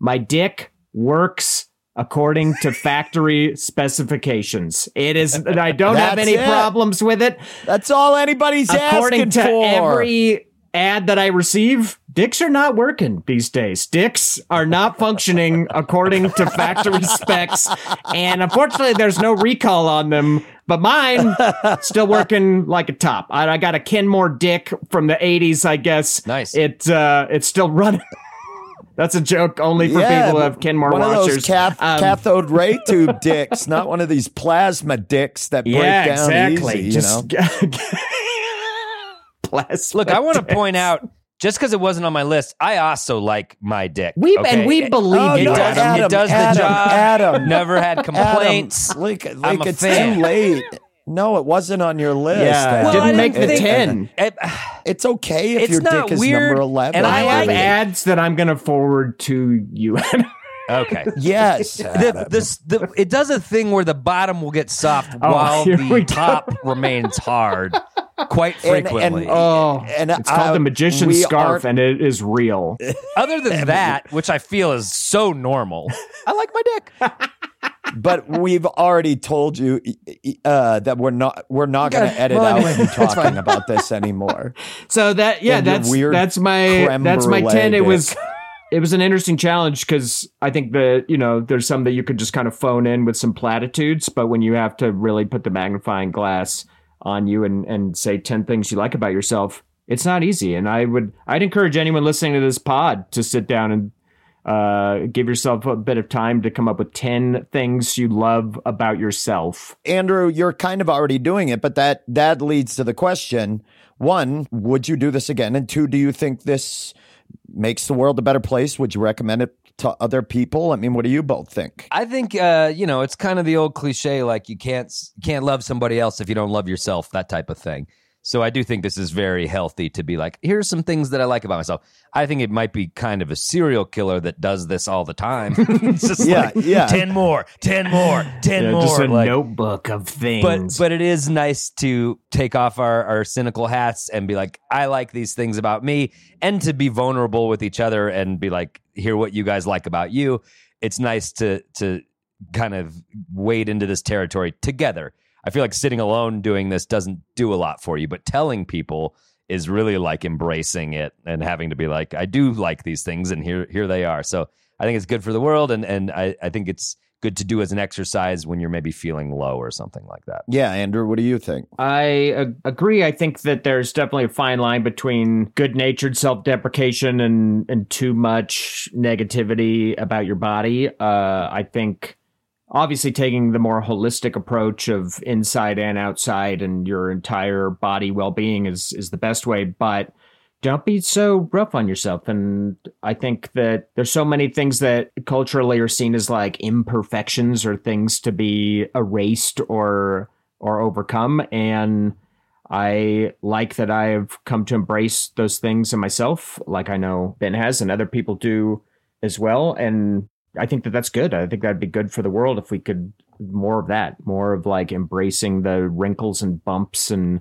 Speaker 4: my dick works according to factory specifications it is i don't have any
Speaker 3: it.
Speaker 4: problems with it
Speaker 3: That's all anybody's
Speaker 4: according
Speaker 3: asking
Speaker 4: to
Speaker 3: for.
Speaker 4: every ad that I receive, dicks are not working these days. Dicks are not functioning according to factory specs. And unfortunately, there's no recall on them. But mine still working like a top. I, I got a Kenmore dick from the 80s, I guess.
Speaker 2: Nice.
Speaker 4: It uh, it's still running. That's a joke only for
Speaker 3: yeah,
Speaker 4: people who have Kenmore
Speaker 3: one
Speaker 4: washers.
Speaker 3: of those cath-
Speaker 4: Um,
Speaker 3: cathode ray tube dicks, not one of these plasma dicks that break
Speaker 4: yeah,
Speaker 3: down
Speaker 4: exactly.
Speaker 3: easy.
Speaker 4: Just
Speaker 3: you know?
Speaker 4: plasma
Speaker 2: Look, I want to point out just because it wasn't on my list, I also like my dick.
Speaker 4: We
Speaker 2: okay?
Speaker 4: and we believe
Speaker 3: Oh,
Speaker 2: it
Speaker 4: you.
Speaker 3: no,
Speaker 2: does,
Speaker 3: Adam,
Speaker 2: it does
Speaker 3: Adam,
Speaker 2: the job.
Speaker 3: Adam.
Speaker 2: Never had complaints.
Speaker 3: Adam, like, like it's
Speaker 2: fan.
Speaker 3: too late. No, it wasn't on your list.
Speaker 4: Yeah,
Speaker 3: Adam.
Speaker 4: it didn't make
Speaker 2: didn't
Speaker 4: the
Speaker 2: think-
Speaker 4: ten.
Speaker 2: It-
Speaker 3: It's okay if
Speaker 2: It's
Speaker 3: your
Speaker 2: not
Speaker 3: dick is
Speaker 2: weird,
Speaker 3: number eleven.
Speaker 2: and
Speaker 4: I have ads that I'm going to forward to you.
Speaker 2: Okay.
Speaker 3: yes.
Speaker 2: The,
Speaker 3: Adam.
Speaker 2: this, the, it does a thing where the bottom will get soft
Speaker 4: Oh,
Speaker 2: while the top remains hard quite
Speaker 3: And- and-
Speaker 2: frequently.
Speaker 4: oh,
Speaker 3: And
Speaker 4: it's called
Speaker 3: I-
Speaker 4: the magician's scarf, and it is real.
Speaker 2: Other than that, which I feel is so normal, I like my dick.
Speaker 3: but we've already told you uh, that we're not we're not going to edit
Speaker 2: well,
Speaker 3: out you talking about this anymore.
Speaker 4: So that yeah,
Speaker 3: And
Speaker 4: that's
Speaker 3: weird
Speaker 4: that's my that's my
Speaker 3: brulee
Speaker 4: ten. It was
Speaker 3: dick.
Speaker 4: It was an interesting challenge because I think that you know there's some that you could just kind of phone in with some platitudes, but when you have to really put the magnifying glass on you and and say ten things you like about yourself, it's not easy. And I would I'd encourage anyone listening to this pod to sit down and uh, give yourself a bit of time to come up with ten things you love about yourself.
Speaker 3: Andrew, you're kind of already doing it, but that that leads to the question: one, would you do this again? And two, do you think this makes the world a better place? Would you recommend it to other people? I mean, what do you both think?
Speaker 2: I think uh, you know it's kind of the old cliche, like you can't can't love somebody else if you don't love yourself, that type of thing. So I do think this is very healthy to be like, here's some things that I like about myself. I think it might be kind of a serial killer that does this all the time. it's just
Speaker 3: Yeah,
Speaker 2: like,
Speaker 3: yeah.
Speaker 2: ten more, ten more, ten
Speaker 4: Yeah,
Speaker 2: more.
Speaker 4: just a
Speaker 2: like-
Speaker 4: notebook of things.
Speaker 2: but but it is nice to take off our, our cynical hats and be like, I like these things about me, and to be vulnerable with each other and be like, hear what you guys like about you. It's nice to to kind of wade into this territory together. I feel like sitting alone doing this doesn't do a lot for you, but telling people is really like embracing it and having to be like, I do like these things, and here here they are. So I think it's good for the world, and and I, I think it's good to do as an exercise when you're maybe feeling low or something like that.
Speaker 3: Yeah, Andrew, what do you think?
Speaker 4: I uh, agree. I think that there's definitely a fine line between good-natured self-deprecation and and too much negativity about your body. Uh, I think obviously taking the more holistic approach of inside and outside and your entire body well-being is is the best way, but don't be so rough on yourself. And I think that there's so many things that culturally are seen as like imperfections or things to be erased or or overcome. And I like that I've come to embrace those things in myself, like I know Ben has and other people do as well. And I think that that's good. I think that'd be good for the world if we could more of that, more of like embracing the wrinkles and bumps and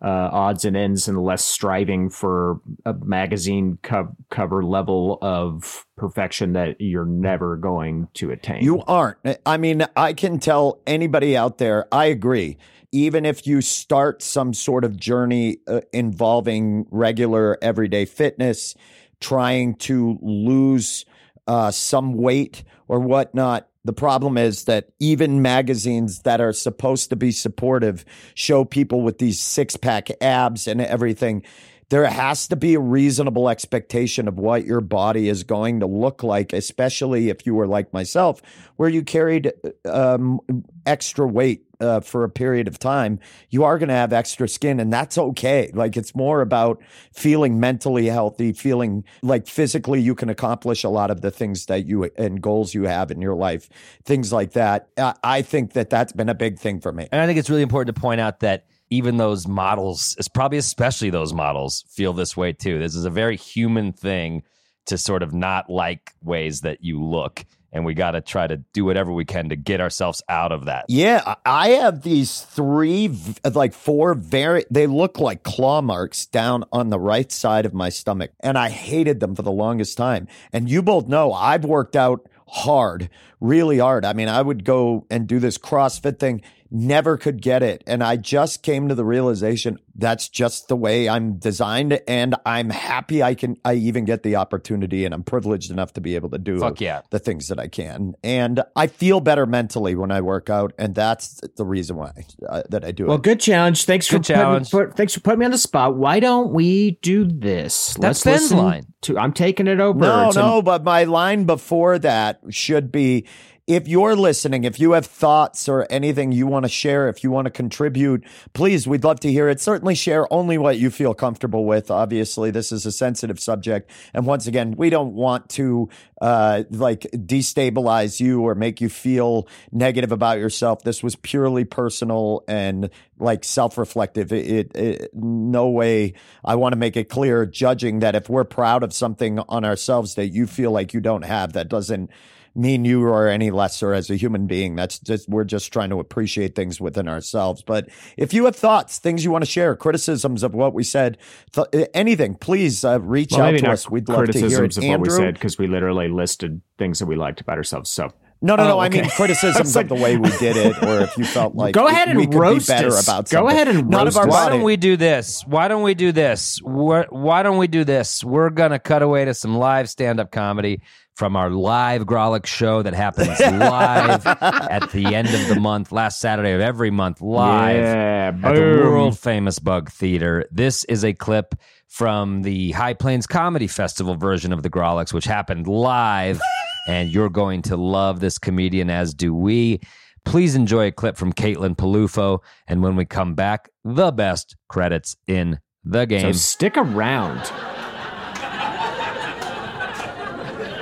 Speaker 4: uh, odds and ends and less striving for a magazine co- cover level of perfection that you're never going to attain.
Speaker 3: You aren't. I mean, I can tell anybody out there, I agree. Even if you start some sort of journey uh, involving regular everyday fitness, trying to lose uh, some weight or whatnot, the problem is that even magazines that are supposed to be supportive show people with these six pack abs and everything. There has to be a reasonable expectation of what your body is going to look like, especially if you were like myself, where you carried um, extra weight uh, for a period of time. You are going to have extra skin, and that's okay. Like it's more about feeling mentally healthy, feeling like physically you can accomplish a lot of the things that you and goals you have in your life, things like that. I, I think that that's been a big thing for me.
Speaker 2: And I think it's really important to point out that even those models, it's probably especially those models, feel this way too. This is a very human thing to sort of not like ways that you look. And we got to try to do whatever we can to get ourselves out of that.
Speaker 3: Yeah, I have these three, like four very, they look like claw marks down on the right side of my stomach. And I hated them for the longest time. And you both know I've worked out hard, really hard. I mean, I would go and do this CrossFit thing, never could get it. And I just came to the realization that's just the way I'm designed. And I'm happy I can, I even get the opportunity and I'm privileged enough to be able to do
Speaker 2: Fuck yeah.
Speaker 3: the things that I can. And I feel better mentally when I work out, and that's the reason why uh, that I do
Speaker 4: well,
Speaker 3: it.
Speaker 4: Well, good challenge. Thanks
Speaker 2: Good
Speaker 4: for
Speaker 2: challenge.
Speaker 4: Putting, put, thanks for putting me on the spot. Why don't we do this?
Speaker 2: That's Ben's
Speaker 4: listen
Speaker 2: line.
Speaker 4: To I'm taking it over.
Speaker 3: No,
Speaker 4: It's a-
Speaker 3: no, but my line before that should be if you're listening, if you have thoughts or anything you want to share, if you want to contribute, please, we'd love to hear it. Certainly share only what you feel comfortable with. Obviously, this is a sensitive subject. And once again, we don't want to uh, like destabilize you or make you feel negative about yourself. This was purely personal and like self-reflective. It, it, it no way. I want to make it clear, judging that if we're proud of something on ourselves that you feel like you don't have, that doesn't mean you are any lesser as a human being. That's just we're just trying to appreciate things within ourselves. But if you have thoughts, things you want to share, criticisms of what we said, th- anything, please uh, reach
Speaker 4: Well,
Speaker 3: out to us. We'd love to hear
Speaker 4: criticisms
Speaker 3: it.
Speaker 4: of what we said because we literally listed things that we liked about ourselves. So
Speaker 3: no, no, no.
Speaker 4: Oh,
Speaker 3: I mean criticisms
Speaker 4: I
Speaker 3: of the way we did it, or if you felt like
Speaker 4: Go ahead and
Speaker 3: we could
Speaker 4: roast
Speaker 3: be better
Speaker 4: us.
Speaker 3: about
Speaker 4: Go ahead and
Speaker 3: None
Speaker 4: roast
Speaker 3: of our
Speaker 4: us.
Speaker 2: Why don't we do this? Why don't we do this? We're, why don't we do this? We're gonna cut away to some live stand-up comedy from our live Grawlix show that happens live at the end of the month, last Saturday of every month, live
Speaker 4: Yeah,
Speaker 2: at the world famous Bug Theatre. This is a clip from the High Plains Comedy Festival version of the Grawlix, which happened live, and you're going to love this comedian, as do we. Please enjoy a clip from Caitlin Peluffo, and when we come back, the best credits in the game.
Speaker 4: So stick around.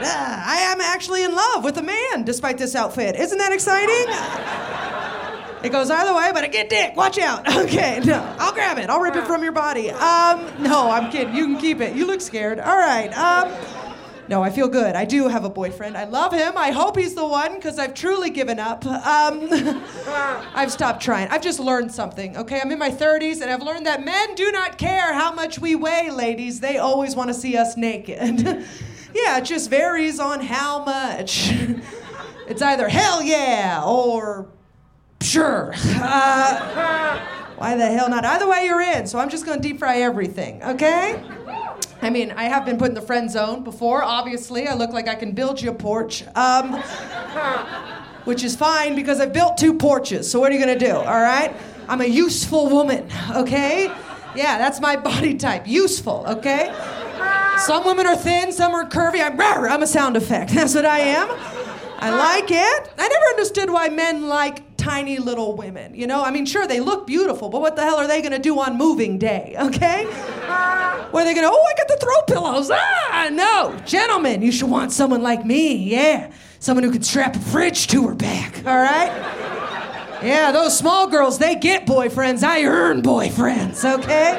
Speaker 7: Ah, I am actually in love with a man despite this outfit. Isn't that exciting? It goes either way, but I get dick. Watch out. Okay, no, I'll grab it. I'll rip it from your body. Um, no, I'm kidding. You can keep it. You look scared. All right. Um, no, I feel good. I do have a boyfriend. I love him. I hope he's the one because I've truly given up. Um, I've stopped trying. I've just learned something. Okay, I'm in my 30s and I've learned that men do not care how much we weigh, ladies. They always want to see us naked. yeah, it just varies on how much. it's either hell yeah or sure. Uh, why the hell not? Either way, you're in. So I'm just going to deep fry everything, okay? I mean, I have been put in the friend zone before. Obviously, I look like I can build you a porch. Um, which is fine because I've built two porches. So what are you gonna do? All right? I'm a useful woman, okay? Yeah, that's my body type. Useful, okay? Some women are thin, some are curvy. I'm, I'm a sound effect. That's what I am. I like it. I never understood why men like tiny little women. You know, I mean, sure, they look beautiful, but what the hell are they gonna do on moving day, okay? Where are they gonna, oh, I got the throw pillows. Ah, no. Gentlemen, you should want someone like me, yeah. Someone who can strap a fridge to her back, all right? Yeah, those small girls, they get boyfriends. I earn boyfriends, okay?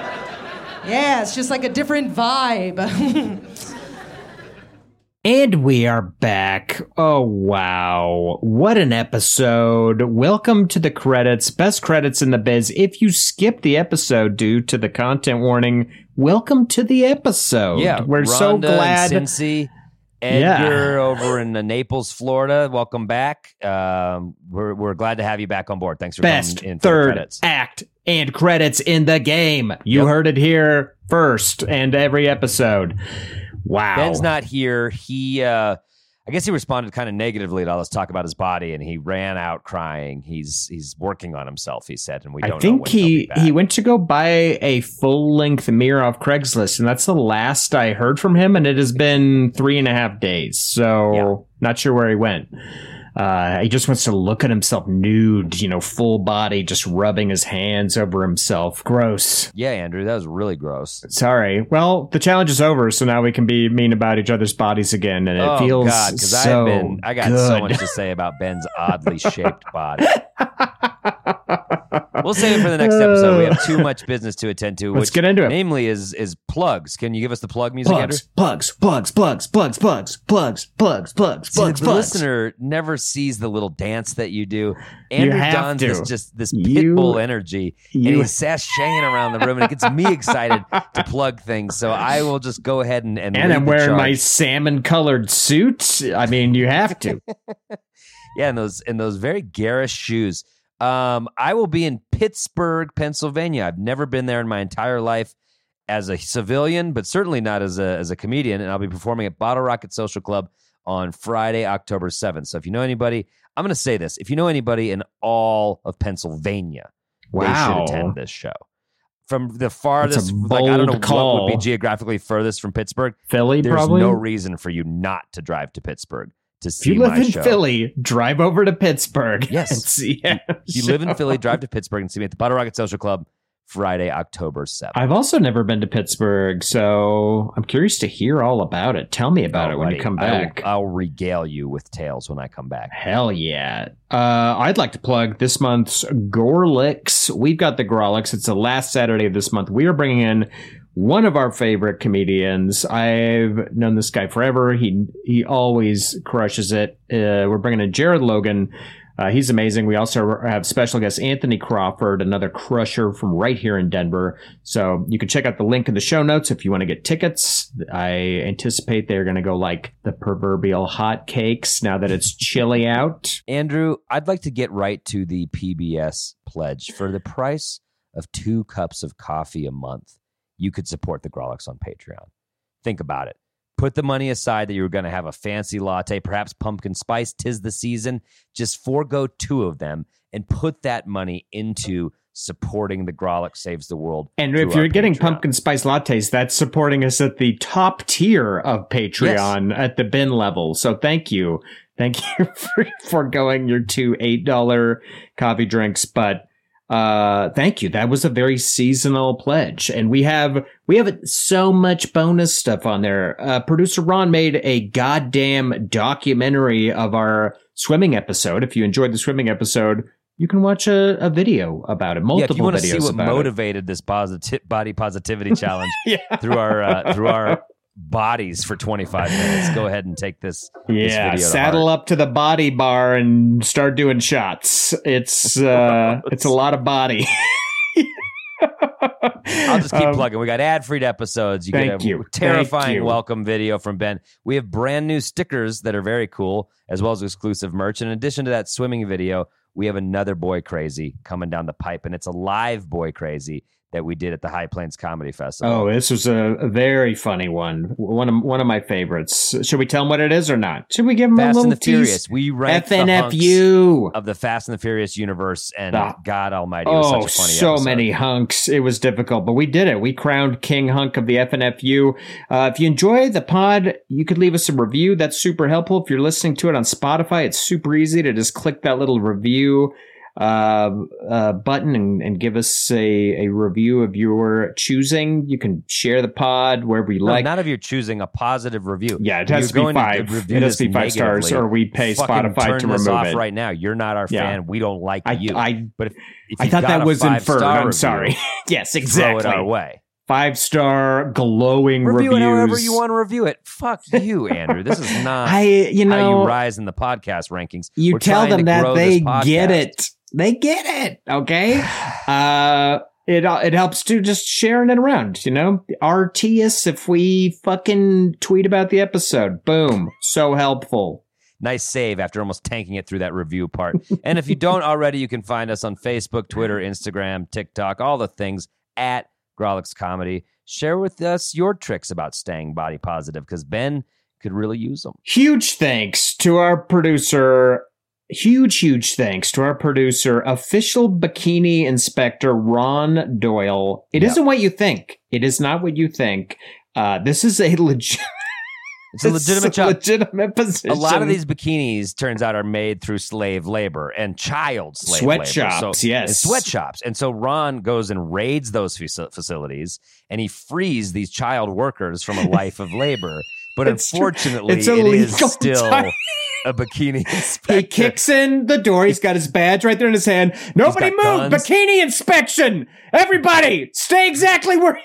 Speaker 7: Yeah, it's just like a different vibe.
Speaker 4: And we are back. Oh, wow. What an episode. Welcome to the credits. Best credits in the biz. If you skip the episode due to the content warning, welcome to the episode.
Speaker 2: Yeah,
Speaker 4: We're so glad.
Speaker 2: And Cincy, Edgar over in Naples, Florida. Welcome back. Um, we're we're glad to have you back on board. Thanks for
Speaker 4: Best
Speaker 2: coming in
Speaker 4: third
Speaker 2: credits.
Speaker 4: act and credits in the game. You
Speaker 2: Yep.
Speaker 4: heard it here first and every episode. Wow.
Speaker 2: Ben's not here. He, uh, I guess he responded kind of negatively to all this talk about his body, and he ran out crying. He's he's working on himself. He said, and we don't
Speaker 4: I
Speaker 2: know
Speaker 4: think
Speaker 2: when he'll be
Speaker 4: he
Speaker 2: back.
Speaker 4: he went to go buy a full length mirror off Craigslist, and that's the last I heard from him. And it has been three and a half days, so
Speaker 2: Yeah.
Speaker 4: not sure where he went. Uh, he just wants to look at himself nude, you know, full body, just rubbing his hands over himself. Gross.
Speaker 2: Yeah, Andrew, that was really gross.
Speaker 4: Sorry. Well, the challenge is over, so now we can be mean about each other's bodies again, and it
Speaker 2: oh
Speaker 4: feels
Speaker 2: God, because
Speaker 4: so
Speaker 2: I've been I got
Speaker 4: good.
Speaker 2: so much to say about Ben's oddly shaped body. We'll save it for the next episode. We have too much business to attend to.
Speaker 4: Let's
Speaker 2: which
Speaker 4: get into it.
Speaker 2: Namely, is is plugs. Can you give us the plug music, Andrew?
Speaker 4: Plugs, plugs, plugs, plugs, plugs, plugs, plugs, plugs,
Speaker 2: See,
Speaker 4: plugs,
Speaker 2: the
Speaker 4: plugs.
Speaker 2: listener never sees the little dance that you do. Andrew Dunn's
Speaker 4: to.
Speaker 2: this just this
Speaker 4: You-
Speaker 2: pitbull energy,
Speaker 4: you-
Speaker 2: and he's sashaying around the room, and it gets me excited to plug things. So I will just go ahead and and,
Speaker 4: And I'm wearing my salmon colored suit. I mean, you have to.
Speaker 2: yeah, and those in those very garish shoes. Um, I will be in Pittsburgh, Pennsylvania. I've never been there in my entire life as a civilian, but certainly not as a as a comedian. And I'll be performing at Bottlerocket Social Club on Friday, October seventh. So if you know anybody, I'm going to say this: if you know anybody in all of Pennsylvania, they
Speaker 4: Wow.
Speaker 2: should attend this show. From the farthest, like I don't know
Speaker 4: bold
Speaker 2: what would be geographically furthest from Pittsburgh.
Speaker 4: Philly,
Speaker 2: There's
Speaker 4: probably.
Speaker 2: no reason for you not to drive to Pittsburgh to
Speaker 4: If you live
Speaker 2: my
Speaker 4: in
Speaker 2: show.
Speaker 4: Philly, drive over to Pittsburgh.
Speaker 2: Yes.
Speaker 4: and see.
Speaker 2: If you live in Philly, drive to Pittsburgh and see me at the Bottlerocket Social Club Friday, October 7th.
Speaker 4: I've also never been to Pittsburgh, so I'm curious to hear all about it. Tell me about it when you
Speaker 2: Alrighty.
Speaker 4: come back.
Speaker 2: I'll, regale you with tales when I come back.
Speaker 4: Hell yeah. Uh, I'd like to plug this month's Grawlix. We've got the Grawlix. It's the last Saturday of this month. We are bringing in one of our favorite comedians. I've known this guy forever. He he always crushes it. Uh, we're bringing in Jared Logan. Uh, he's amazing. We also have special guest Anthony Crawford, another crusher from right here in Denver. So you can check out the link in the show notes if you want to get tickets. I anticipate they're going to go like the proverbial hot cakes now that it's chilly out.
Speaker 2: Andrew, I'd like to get right to the PBS pledge. For the price of two cups of coffee a month, you could support the Grawlix on Patreon. Think about it. Put the money aside that you were going to have a fancy latte, perhaps pumpkin spice, tis the season. Just forego two of them and put that money into supporting the Grawlix Saves the World.
Speaker 4: And if you're getting
Speaker 2: Patreon.
Speaker 4: pumpkin spice lattes, that's supporting us at the top tier of Patreon at the bin level. So thank you. Thank you for foregoing your two $8 coffee drinks. But uh thank you. That was a very seasonal pledge. And we have we have so much bonus stuff on there. Uh producer ron made a goddamn documentary of our swimming episode. If you enjoyed the swimming episode you can watch a, a video about it multiple yeah,
Speaker 2: if you want to
Speaker 4: videos
Speaker 2: see what
Speaker 4: about it.
Speaker 2: motivated this positive body positivity challenge
Speaker 4: yeah.
Speaker 2: through our uh, through our bodies for 25 minutes, go ahead and take this. this
Speaker 4: Yeah,
Speaker 2: video
Speaker 4: saddle up to the body bar and start doing shots. It's uh it's a lot of body.
Speaker 2: I'll just keep
Speaker 4: Um,
Speaker 2: plugging. We got ad-free episodes. You
Speaker 4: thank
Speaker 2: get a
Speaker 4: you.
Speaker 2: Terrifying welcome video from Ben. We have brand new stickers that are very cool, as well as exclusive merch. In addition to that swimming video, we have another Boi Crazy coming down the pipe, and it's a live Boi Crazy that we did at the High Plains Comedy Festival.
Speaker 4: Oh, this was a, a very funny one. One of one of my favorites. Should we tell them what it is or not? Should we give them a
Speaker 2: Fast
Speaker 4: little
Speaker 2: and the
Speaker 4: tease?
Speaker 2: Furious. We ranked the hunks
Speaker 4: FNFU.
Speaker 2: of the Fast and the Furious universe, and
Speaker 4: Ah.
Speaker 2: God Almighty, it was
Speaker 4: Oh,
Speaker 2: such a funny
Speaker 4: so
Speaker 2: episode.
Speaker 4: many hunks. It was difficult, but we did it. We crowned King Hunk of the FNFU. Uh, if you enjoy the pod, you could leave us a review. That's super helpful. If you're listening to it on Spotify, it's super easy to just click that little review uh, uh, button and, and give us a, a review of your choosing. You can share the pod wherever you
Speaker 2: No,
Speaker 4: like.
Speaker 2: not of your choosing, a positive review.
Speaker 4: Yeah, it has
Speaker 2: you're
Speaker 4: be
Speaker 2: going
Speaker 4: five.
Speaker 2: review
Speaker 4: It has to be five stars, or we pay
Speaker 2: fucking
Speaker 4: Spotify
Speaker 2: turn
Speaker 4: to
Speaker 2: this
Speaker 4: remove
Speaker 2: off
Speaker 4: it.
Speaker 2: right now. You're not our
Speaker 4: Yeah.
Speaker 2: fan. We don't like
Speaker 4: I,
Speaker 2: you.
Speaker 4: I,
Speaker 2: but if, if
Speaker 4: I thought that was inferred. I'm
Speaker 2: review,
Speaker 4: sorry. yes,
Speaker 2: Throw
Speaker 4: exactly.
Speaker 2: it our way.
Speaker 4: Five star glowing
Speaker 2: Review
Speaker 4: reviews.
Speaker 2: it however you want to review it. Fuck you, Andrew. This is not
Speaker 4: I, you
Speaker 2: how
Speaker 4: know,
Speaker 2: you rise in the podcast rankings.
Speaker 4: you
Speaker 2: We're
Speaker 4: tell them that they get it. They get it. Okay. Uh, it it helps to just sharing it around. You know, RT us if we fucking tweet about the episode. Boom. So helpful.
Speaker 2: Nice save after almost tanking it through that review part. and if you don't already, you can find us on Facebook, Twitter, Instagram, TikTok, all the things at Grawlix Comedy. Share with us your tricks about staying body positive because Ben could really use them.
Speaker 4: Huge thanks to our producer. Huge, huge thanks to our producer, official bikini inspector Ron Doyle. It
Speaker 2: Yep.
Speaker 4: not what you think. It is not what you think. Uh, this is a legit.
Speaker 2: It's a legitimate job.
Speaker 4: Legitimate position.
Speaker 2: A lot of these bikinis, turns out, are made through slave labor and child slave labor.
Speaker 4: Sweatshops,
Speaker 2: So,
Speaker 4: yes.
Speaker 2: and sweatshops. And so Ron goes and raids those facilities, and he frees these child workers from a life of labor. But
Speaker 4: It's
Speaker 2: unfortunately,
Speaker 4: It's
Speaker 2: it is still
Speaker 4: time.
Speaker 2: A bikini
Speaker 4: He kicks in the door. He's got his badge right there in his hand. Nobody move!
Speaker 2: guns.
Speaker 4: Bikini inspection! Everybody, stay exactly where you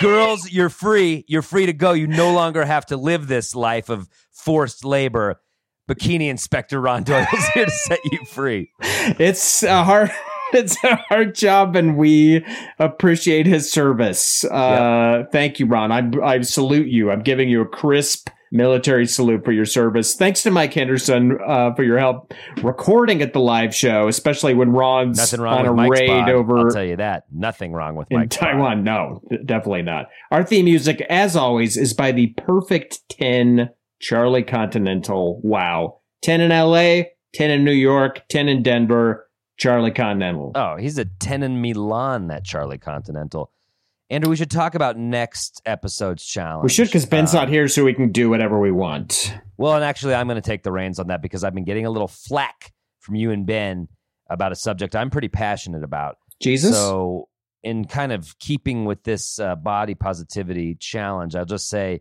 Speaker 2: Girls, you're free. You're free to go. You no longer have to live this life of forced labor. Bikini Inspector Ron Doyle is here to set you free.
Speaker 4: It's a hard. It's a hard job, and we appreciate his service. Uh, Thank you, Ron. I, I salute you. I'm giving you a crisp military salute for your service. Thanks to Mike Henderson uh, for your help recording at the live show, especially when Ron's
Speaker 2: Nothing wrong
Speaker 4: on a
Speaker 2: Mike's
Speaker 4: raid
Speaker 2: pod.
Speaker 4: over
Speaker 2: I'll tell you that. Nothing wrong with
Speaker 4: in
Speaker 2: Mike's pod.
Speaker 4: Taiwan. No, definitely not. Our theme music, as always, is by the Perfect 10 Charlie Continental. Wow. 10 in LA, 10 in New York, 10 in Denver, Charlie Continental.
Speaker 2: Oh, he's a 10 in Milan, that Charlie Continental. Andrew, we should talk about next episode's challenge.
Speaker 4: We should because Ben's
Speaker 2: Uh,
Speaker 4: not here, so we can do whatever we want.
Speaker 2: Well, and actually, I'm going to take the reins on that because I've been getting a little flack from you and Ben about a subject I'm pretty passionate about.
Speaker 4: Jesus.
Speaker 2: So, in kind of keeping with this uh, body positivity challenge, I'll just say,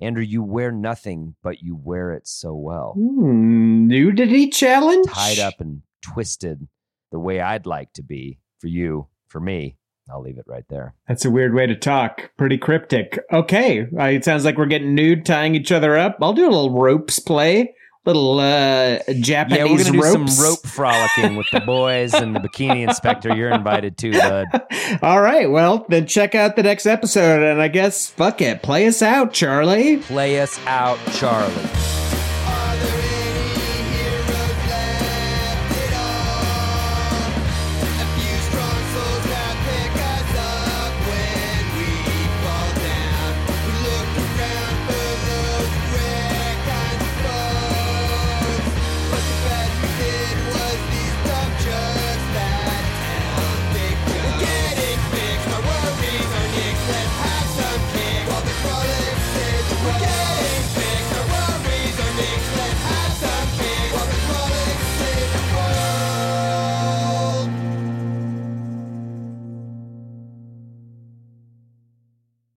Speaker 2: Andrew, you wear nothing, but you wear it so well.
Speaker 4: Hmm, nudity challenge.
Speaker 2: Tied up and twisted the way I'd like to be for you, for me. I'll leave it right there.
Speaker 4: That's a weird way to talk. Pretty cryptic. Okay, uh, it sounds like we're getting nude, tying each other up. I'll do a little ropes play, little uh, Japanese
Speaker 2: yeah, we're gonna do some rope frolicking with the boys and the bikini inspector. You're invited too, bud.
Speaker 4: All right, well then check out the next episode, and I guess fuck it, play us out, Charlie.
Speaker 2: Play us out, Charlie.